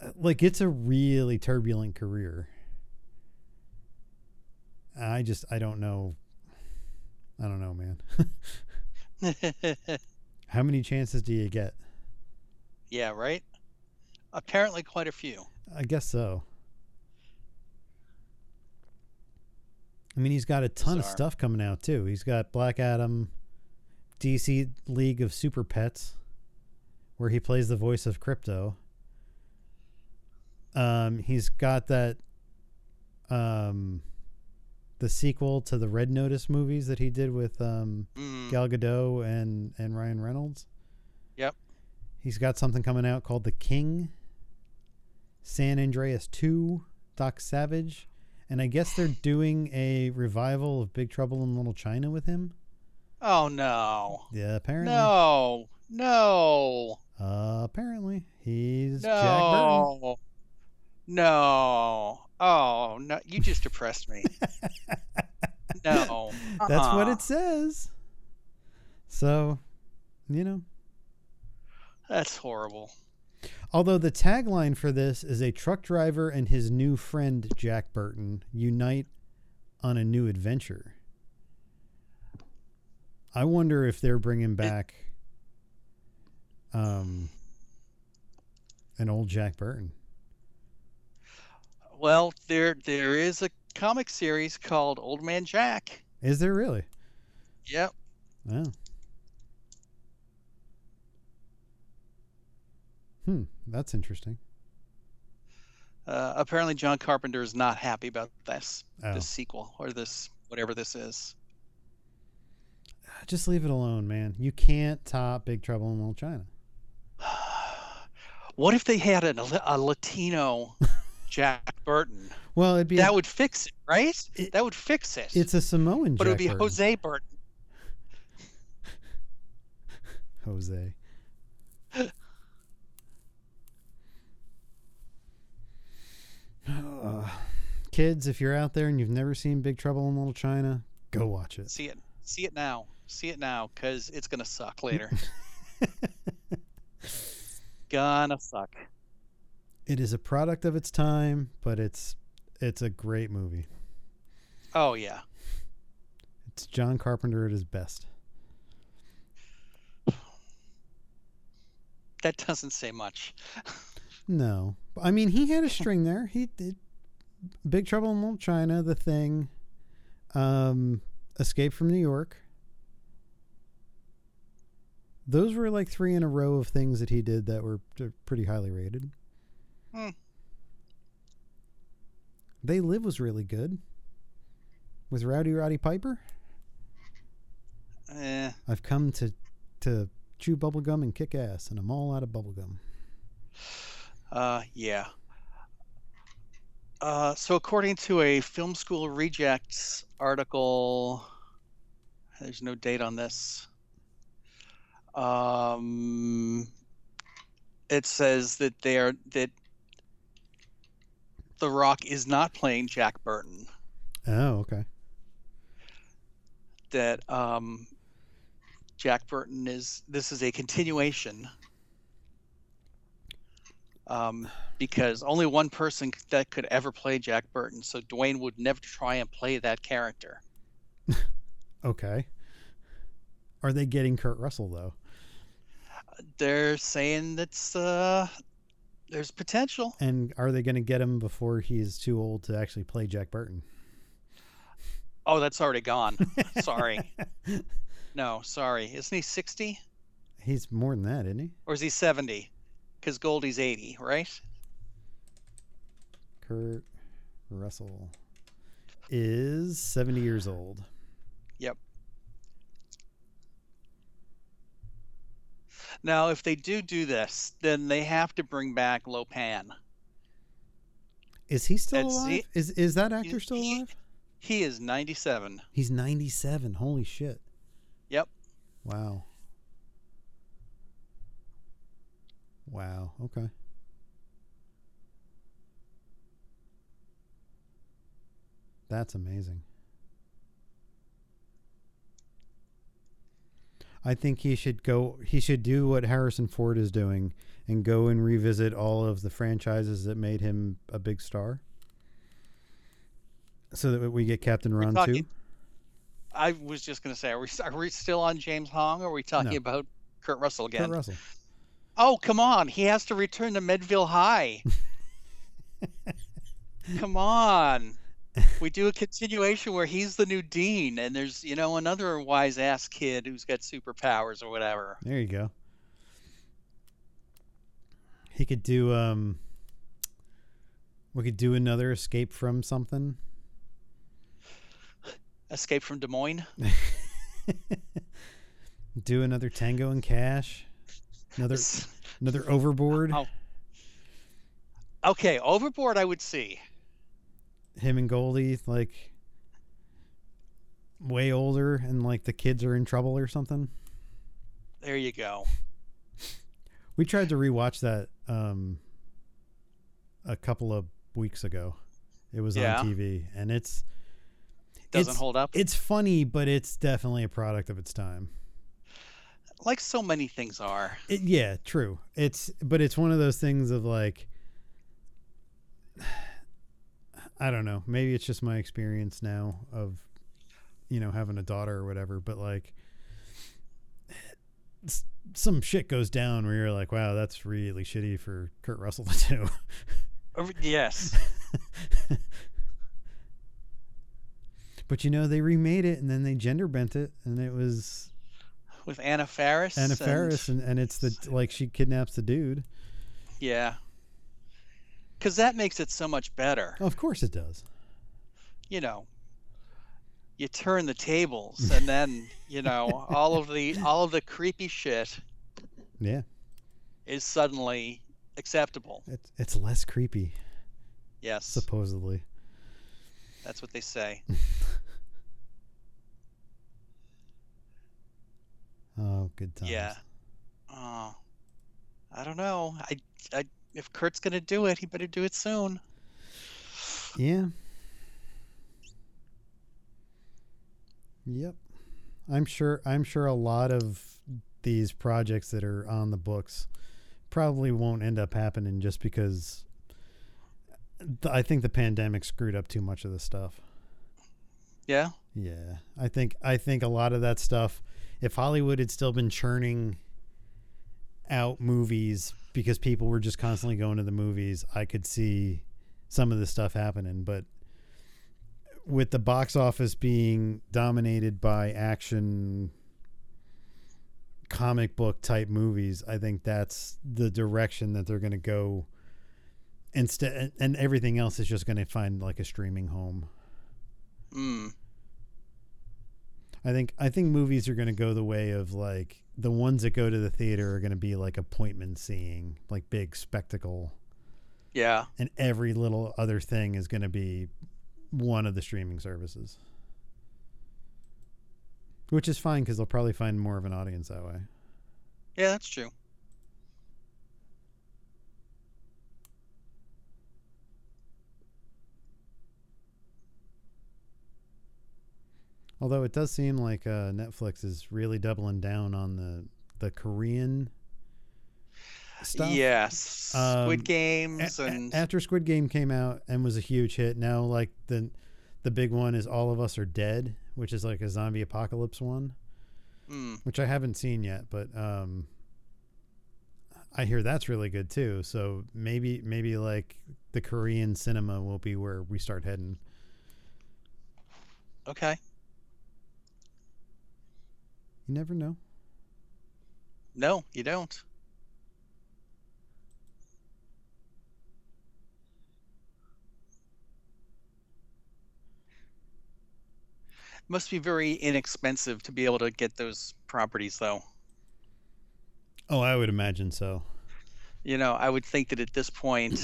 Uh, Like it's a really turbulent career. I just I don't know. I don't know, man. How many chances do you get? yeah, right? Apparently quite a few. I guess so. I mean, he's got a ton of stuff coming out too. He's got Black Adam, DC League of Super Pets, where he plays the voice of Krypto. Um, he's got that, um, the sequel to the Red Notice movies that he did with um, Mm, Gal Gadot and and Ryan Reynolds. Yep. He's got something coming out called The King. San Andreas 2, Doc Savage, and I guess they're doing a revival of Big Trouble in Little China with him. Oh no. Yeah, apparently. No. No. Uh, apparently he's Jack Burton. No. Oh no! You just depressed me. no. That's what Uh-uh. it says. So, you know, That's horrible. Although the tagline for this is a truck driver and his new friend Jack Burton unite on a new adventure. I wonder if they're bringing back um an old Jack Burton. Well, there there is a comic series called Old Man Jack. Is there really? Yep. Oh. Hmm, that's interesting. Uh, apparently, John Carpenter is not happy about this Oh. this sequel or this whatever this is. Just leave it alone, man. You can't top Big Trouble in Little China. What if they had a, a Latino Jack Burton. Well, it'd be that a, would fix it, right? It, that would fix it. It's a Samoan, but it would be Burton. Jose Burton. Jose. Uh, kids, if you're out there and you've never seen Big Trouble in Little China, go watch it. See it. See it now. See it now because it's going to suck later. gonna suck. It is a product of its time, but it's it's a great movie. Oh yeah. It's John Carpenter at his best. That doesn't say much. No, I mean he had a string there. He did Big Trouble in Little China, The Thing, um, Escape from New York. Those were like three in a row of things that he did that were pretty highly rated. Hmm. They Live was really good with Rowdy Roddy Piper. Eh, I've come to to chew bubblegum and kick ass, and I'm all out of bubblegum. uh, yeah. Uh, so according to a film school rejects article, there's no date on this. Um, it says that they are that The Rock is not playing Jack Burton. Oh, okay. That um, Jack Burton is this is a continuation. Um, because only one person that could ever play Jack Burton, so Dwayne would never try and play that character. Okay. Are they getting Kurt Russell though? They're saying that's uh, there's potential. And are they going to get him before he's too old to actually play Jack Burton? Oh, that's already gone. sorry. No, sorry. Isn't he 60 He's more than that, isn't he? or is he 70? Because Goldie's 80, right? Kurt Russell is 70 years old. Yep. Now, if they do do this, then they have to bring back Lo Pan. Is he still That's- alive? he- is is that actor still he- alive? He is 97. He's 97. Holy shit. Yep. Wow. Wow. Okay. That's amazing. I think he should go he should do what Harrison Ford is doing and go and revisit all of the franchises that made him a big star. So that we get Captain Ron talking- too. I was just going to say, are we, are we still on James Hong or are we talking No. about Kurt Russell again? Kurt Russell. Oh, come on. He has to return to Medville High. come on. We do a continuation where he's the new dean and there's, you know, another wise ass kid who's got superpowers or whatever. There you go. He could do um we could do another escape from something. Escape from Des Moines. do another Tango and Cash. Another another overboard. Oh. Okay, Overboard I would see. Him and Goldie like way older and like the kids are in trouble or something. There you go. We tried to rewatch that um a couple of weeks ago. It was Yeah. on TV and it's Doesn't it's, hold up. It's funny, but it's definitely a product of its time. Like so many things are. It, yeah, true. It's but it's one of those things of like I don't know. Maybe it's just my experience now of you know having a daughter or whatever, but like some shit goes down where you're like, wow, that's really shitty for Kurt Russell to do. Uh, Yes. but you know, they remade it and then they gender bent it and it was With Anna Faris. Anna and- Faris and, and it's the like she kidnaps the dude. Yeah. Because that makes it so much better. Oh, of course it does. You know, you turn the tables, and then you know all of the all of the creepy shit Yeah. is suddenly acceptable. It's it's less creepy, Yes, supposedly. that's what they say. Oh, good times. Yeah. Oh, I don't know. I, I if Kurt's gonna do it, he better do it soon. Yeah. Yep. I'm sure I'm sure a lot of these projects that are on the books probably won't end up happening just because I think the pandemic screwed up too much of the stuff. Yeah. Yeah. I think I think a lot of that stuff if Hollywood had still been churning out movies because people were just constantly going to the movies, I could see some of this stuff happening, but with the box office being dominated by action comic book type movies, I think that's the direction that they're going to go instead and everything else is just going to find like a streaming home. Mm. I think I think movies are going to go the way of like the ones that go to the theater are going to be like appointment seeing, like big spectacle, Yeah. and every little other thing is going to be one of the streaming services. Which is fine because they'll probably find more of an audience that way. Yeah, that's true. Although it does seem like uh, Netflix is really doubling down on the the Korean stuff. Yes. Um, Squid Games A- and after Squid Game came out and was a huge hit, now like the the big one is All of Us Are Dead, which is like a zombie apocalypse one, Mm. which I haven't seen yet, but um, I hear that's really good too. So maybe maybe like the Korean cinema will be where we start heading. Okay. You never know. No, you don't. Must be very inexpensive to be able to get those properties, though. Oh, I would imagine so. You know, I would think that at this point,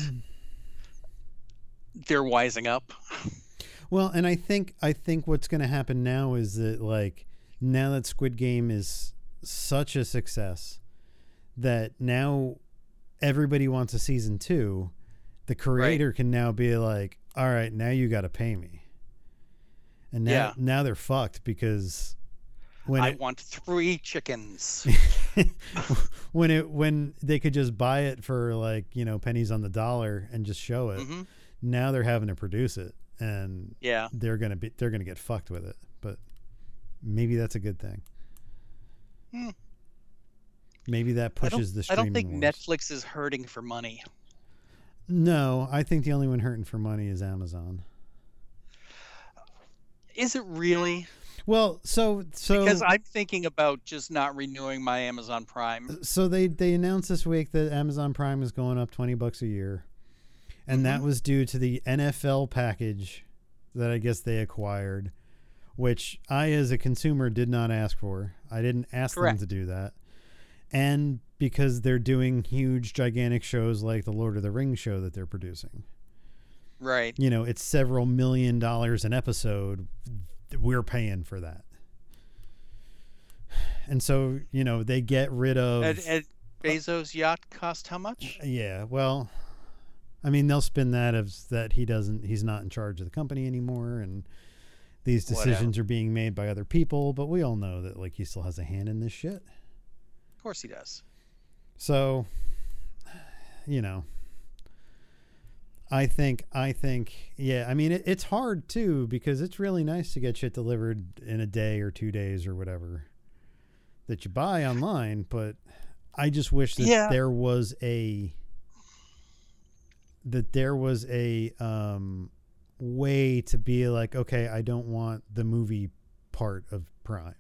they're wising up. Well, and I think I think what's going to happen now is that like now that Squid Game is such a success that now everybody wants a season 2, the creator can now be like, "All right, now you got to pay me." And now Yeah. now they're fucked because when I it, want three chickens. when it when they could just buy it for like, you know, pennies on the dollar and just show it. hmm Now they're having to produce it and Yeah. they're gonna be they're gonna get fucked with it. Maybe that's a good thing. Hmm. Maybe that pushes the I don't think wars. Netflix is hurting for money. No, I think the only one hurting for money is Amazon. Is it really? Well, so so Because I'm thinking about just not renewing my Amazon Prime. so they they announced this week that Amazon Prime is going up 20 bucks a year. And that Mhm. was due to the NFL package that I guess they acquired, which I as a consumer did not ask for. I didn't ask Correct. them to do that. And because they're doing huge gigantic shows like the Lord of the Rings show that they're producing. Right. You know, it's several million dollars an episode. We're paying for that. And so, you know, they get rid of And, and Bezos' yacht cost how much? Uh, yeah, well, I mean, they'll spin that as that he doesn't, he's not in charge of the company anymore, and these Whatever. decisions are being made by other people. But we all know that like he still has a hand in this shit. Of course he does. So, you know, I think, I think, yeah. I mean, it, it's hard too because it's really nice to get shit delivered in a day or two days or whatever that you buy online. But I just wish that Yeah. there was a that there was a um, way to be like, okay, I don't want the movie part of Prime.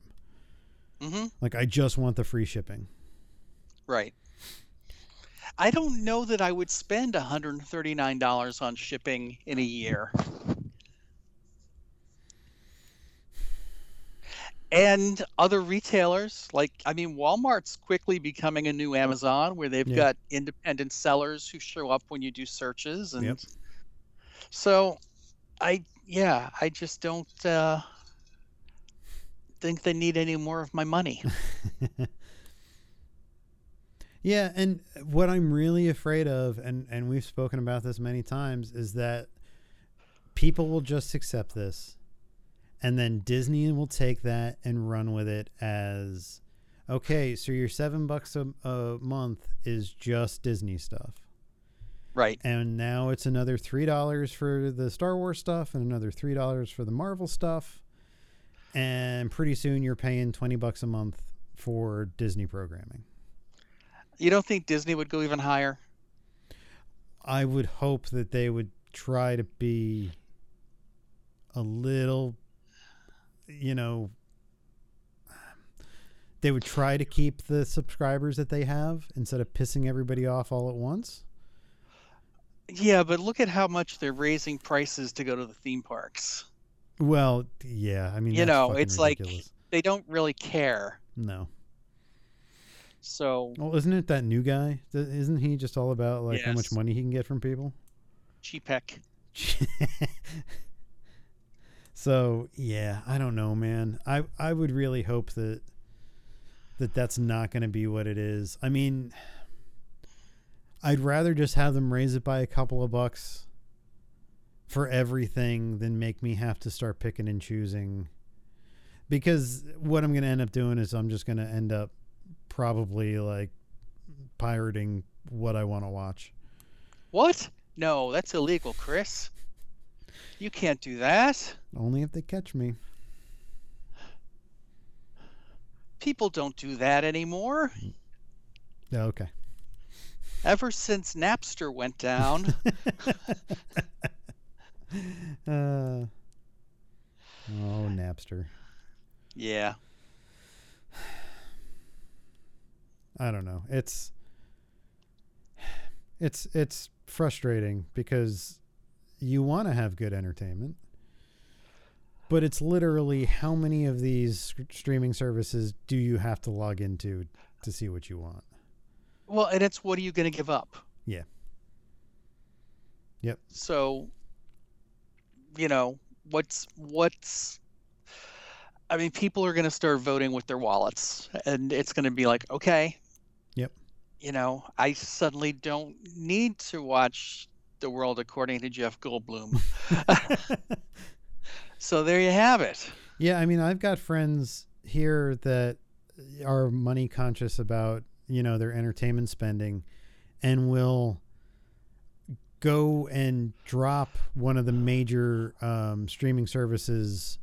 hmm Like, I just want the free shipping. Right. I don't know that I would spend $139 on shipping in a year. And other retailers, like, I mean, Walmart's quickly becoming a new Amazon where they've Yeah. got independent sellers who show up when you do searches. And Yep. so I, yeah, I just don't uh, think they need any more of my money. Yeah, and what I'm really afraid of, and and we've spoken about this many times, is that people will just accept this, and then Disney will take that and run with it as okay, so your 7 bucks a, a month is just Disney stuff. Right. And now it's another $3 for the Star Wars stuff and another $3 for the Marvel stuff. And pretty soon you're paying 20 bucks a month for Disney programming. You don't think Disney would go even higher? I would hope that they would try to be a little, you know, they would try to keep the subscribers that they have instead of pissing everybody off all at once. Yeah, but look at how much they're raising prices to go to the theme parks. Well, yeah, I mean, You know, it's like- They don't really care. no. So Well, isn't it that new guy? Isn't he just all about like how much money he can get from people? Cheapek. so yeah, I don't know, man. I I would really hope that that that's not going to be what it is. I mean, I'd rather just have them raise it by a couple of bucks for everything than make me have to start picking and choosing. Because what I'm going to end up doing is I'm just going to end up probably like pirating what I want to watch. What? No, that's illegal, Chris. You can't do that. Only if they catch me. People don't do that anymore. Okay. Ever since Napster went down, uh, oh, Napster. yeah. I don't know. It's it's it's frustrating because you want to have good entertainment, but it's literally how many of these streaming services do you have to log into to see what you want? Well, and it's what are you going to give up? Yeah. Yep. So, you know, what's what's I mean, people are going to start voting with their wallets and it's going to be like, okay. Yep. You know, I suddenly don't need to watch The World According to Jeff Goldblum. so there you have it. Yeah, I mean, I've got friends here that are money conscious about, you know, their entertainment spending and will go and drop one of the major um, streaming services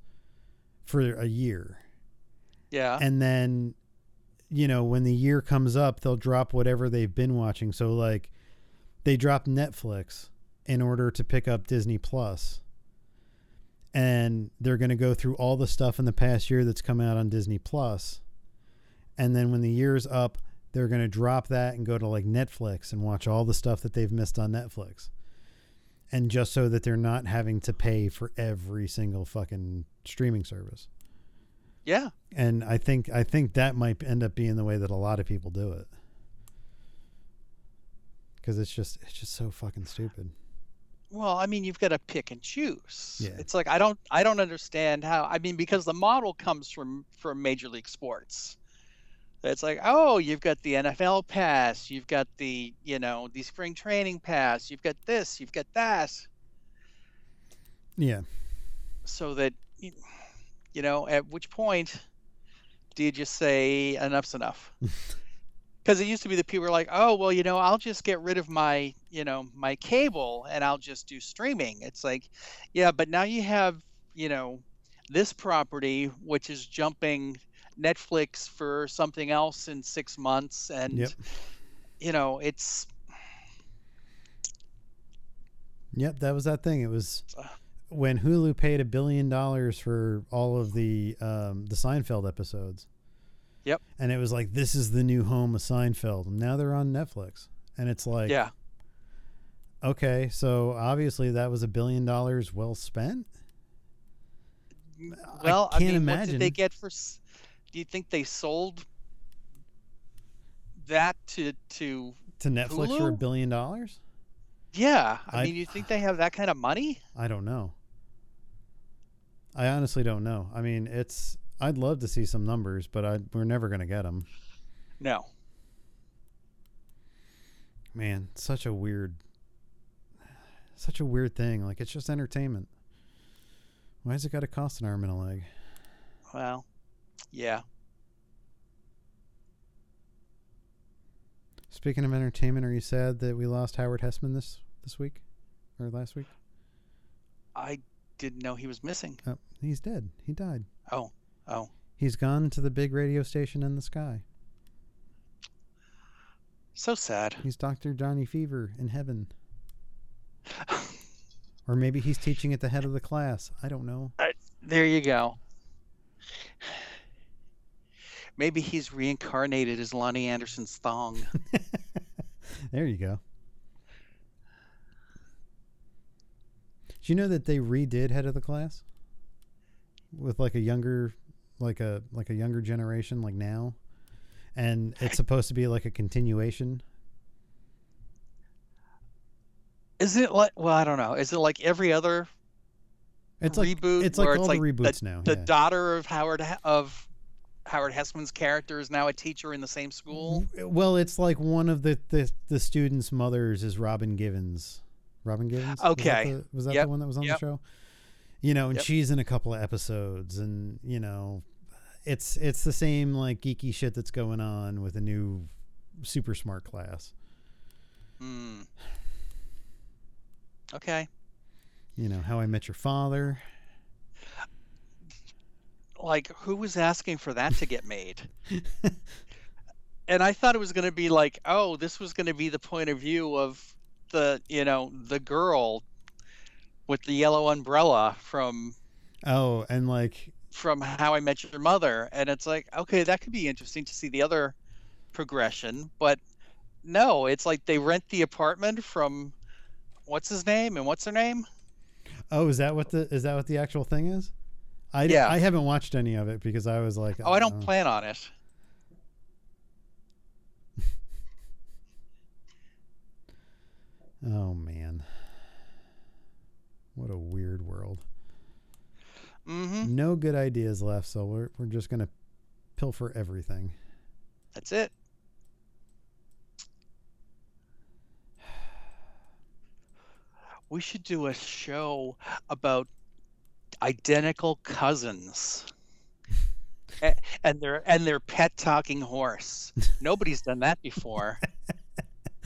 for a year. Yeah. And then, you know, when the year comes up, they'll drop whatever they've been watching. So, like, they drop Netflix in order to pick up Disney Plus. Plus and they're going to go through all the stuff in the past year that's come out on Disney Plus. And then when the year's up, they're going to drop that and go to like Netflix and watch all the stuff that they've missed on Netflix. And just so that they're not having to pay for every single fucking streaming service. yeah. And I think I think that might end up being the way that a lot of people do it. Cuz it's just it's just so fucking stupid. Well, I mean, you've got to pick and choose. Yeah. It's like I don't I don't understand how I mean because the model comes from from Major League Sports. It's like, oh, you've got the NFL pass, you've got the, you know, the spring training pass, you've got this, you've got that, Yeah. so that you know, at which point do you just say enough's enough? Because it used to be that people were like, oh, well, you know, I'll just get rid of my, you know, my cable and I'll just do streaming. It's like, yeah, but now you have, you know, this property which is jumping Netflix for something else in six months, and Yep. you know, it's Yep, that was that thing. It was when Hulu paid a billion dollars for all of the um, the Seinfeld episodes. Yep. And it was like this is the new home of Seinfeld. And now they're on Netflix. And it's like yeah, okay, so obviously that was a billion dollars well spent. well, I, can't mean, what imagine. did they get for? Do you think they sold that to to? To Netflix for a billion dollars? Yeah, I, I- mean, you think they have that kind of money? I don't know. I honestly don't know. I mean, it's I'd love to see some numbers, but I we're never going to get them. No. Man, such a weird such a weird thing. Like it's just entertainment. Why has it got to cost an arm and a leg? Well, yeah. Speaking of entertainment, are you sad that we lost Howard Hesseman this this week or last week? I didn't know he was missing. Oh, he's dead. He died. Oh, oh. He's gone to the big radio station in the sky. So sad. He's Dr. Johnny Fever in heaven. Or maybe he's teaching at the head of the class. I don't know. There you go. Maybe he's reincarnated as Loni Anderson's thong. there you go. Do you know that they redid head of the class with like a younger, like a like a younger generation, like now, and it's supposed to be like a continuation. Is it like? Well, I don't know. Is it like every other It's like reboot? it's like all it's the like reboots the, now. The yeah. daughter of Howard of Howard Hesseman's character is now a teacher in the same school. Well, it's like one of the the, the students' mothers is Robin Givens. Robin Givens. Okay. Was that the, was that Yep. the one that was on Yep. the show? You know, and Yep. she's in a couple of episodes, and you know, it's it's the same like geeky shit that's going on with a new super smart class. Hmm. Okay. You know, How I Met Your Father. Like, who was asking for that to get made? and I thought it was going to be like, oh, this was going to be the point of view of the, you know, the girl with the yellow umbrella from Oh, and like from How I Met Your Mother, and it's like, okay, that could be interesting to see the other progression, but no, it's like they rent the apartment from what's his name and what's her name? oh, is that what the is that what the actual thing is? I Yeah. I haven't watched any of it because I was like, Oh, I don't uh, plan on it. Oh man. What a weird world. Mm-hmm. No good ideas left, so we're we're just gonna pilfer everything. That's it. We should do a show about identical cousins. And their and their pet talking horse. Nobody's done that before.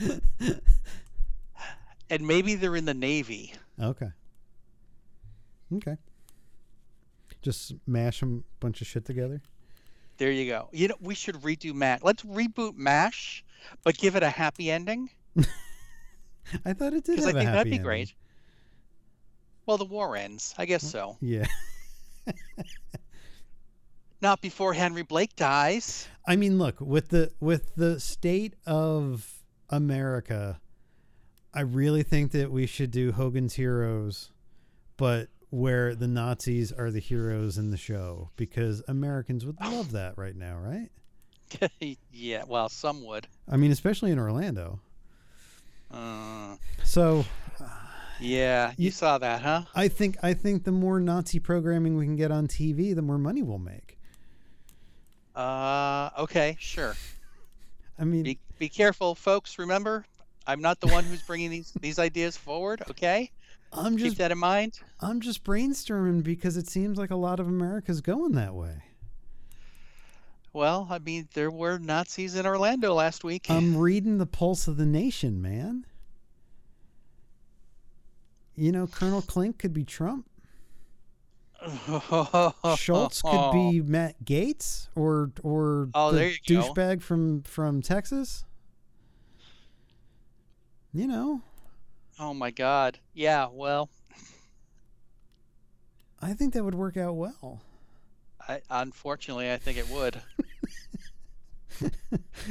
and maybe they're in the navy. Okay. Okay. Just mash a bunch of shit together. There you go. You know, we should redo Mash. Let's reboot Mash, but give it a happy ending I thought it did because I think that'd be ending. great. Well, the war ends. I guess so. Yeah. Not before Henry Blake dies. I mean, look with the with the state of America, I really think that we should do Hogan's Heroes, but where the Nazis are the heroes in the show because Americans would love that right now, right? yeah, well, some would. I mean, especially in Orlando. Uh, So yeah, you You- saw that, huh? I think I think the more Nazi programming we can get on TV, the more money we'll make. Uh, okay, sure. I mean, Be be careful, folks. Remember, I'm not the one who's bringing these these ideas forward. Okay, I'm keep just that in mind. I'm just brainstorming because it seems like a lot of America's going that way. Well, I mean, there were Nazis in Orlando last week. I'm reading the pulse of the nation, man. You know, Colonel Klink could be Trump. Schultz could be Matt Gaetz or or Oh, the douchebag from from Texas. You know, Oh my God. Yeah. Well, I think that would work out well. I, unfortunately, I think it would.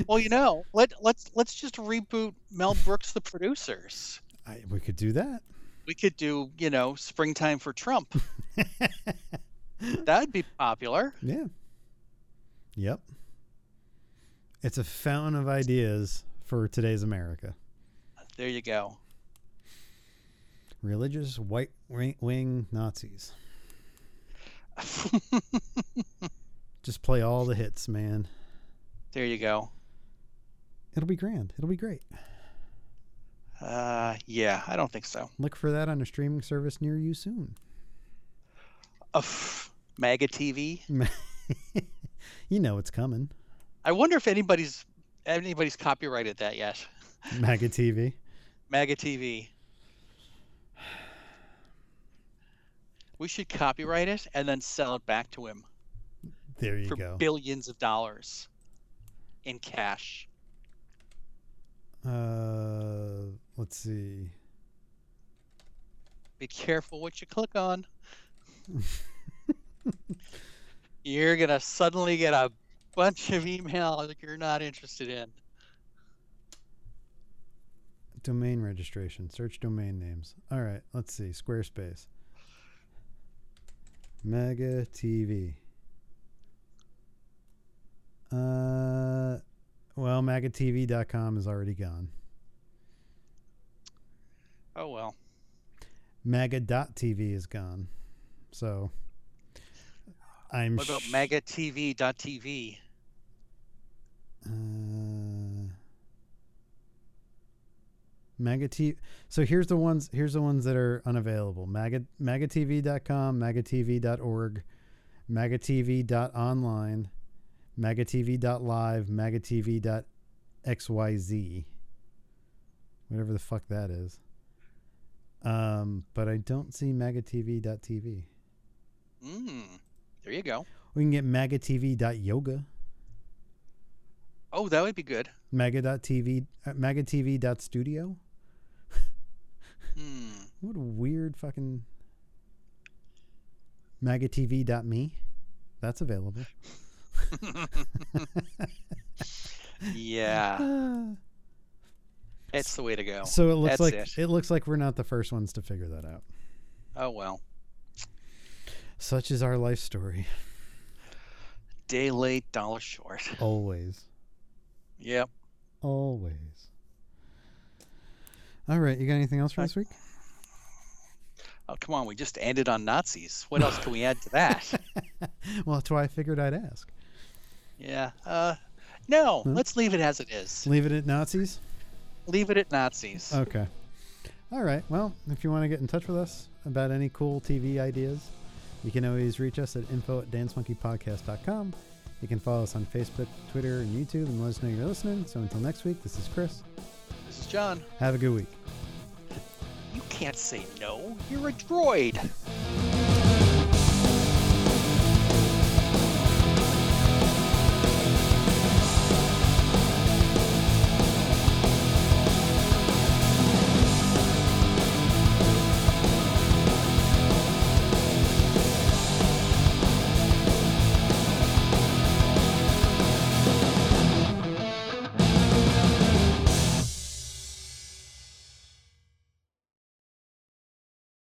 well, you know, let let's let's just reboot Mel Brooks, the producers. I, we could do that. We could do, you know, Springtime for Trump. That'd be popular. Yeah. Yep. It's a fountain of ideas for today's America. There you go. Religious white wing Nazis. Just play all the hits, man. there you go. It'll be grand. It'll be great. Uh, yeah, I don't think so. Look for that on a streaming service near you soon. Of MAGA TV. you know it's coming. I wonder if anybody's anybody's copyrighted that yet. MAGA TV. MAGA TV. We should copyright it and then sell it back to him There you for go. billions of dollars in cash. Uh, let's see. Be careful what you click on. you're gonna suddenly get a bunch of emails that you're not interested in. Domain registration. Search domain names. All right. Let's see. Squarespace. Mega TV. Uh, well, magatv.com is already gone. Oh well. Maga.tv is gone. So I'm What about sh- magatv.tv? Uh, Maga TV. So here's the ones. Here's the ones that are unavailable. Maga magatv.com, magatv.org, magatv.online, magatv.live, magatv.xyz. Whatever the fuck that is. Um, but I don't see magatv.tv. Mm, there you go. We can get magatv.yoga, Oh, that would be good. maga.tv, uh, magatv.studio. Hmm. What a weird fucking magatv.me. That's available. yeah, Ah. it's the way to go. so it looks That's like it. it. looks like we're not the first ones to figure that out. Oh well. Such is our life story. Day late, dollar short. Always. Yep. Always. All right, you got anything else for I- this week? Oh come on, we just ended on Nazis. What else can we add to that? well, that's why I figured I'd ask. Yeah. Uh, no. Huh? Let's leave it as it is. Leave it at Nazis? Leave it at Nazis. Okay. All right. Well, if you want to get in touch with us about any cool TV ideas, you can always reach us at info at dancemonkeypodcast.com. You can follow us on Facebook, Twitter, and YouTube and let us know you're listening. So until next week, this is Chris. This is John. Have a good week. You can't say no. You're a droid.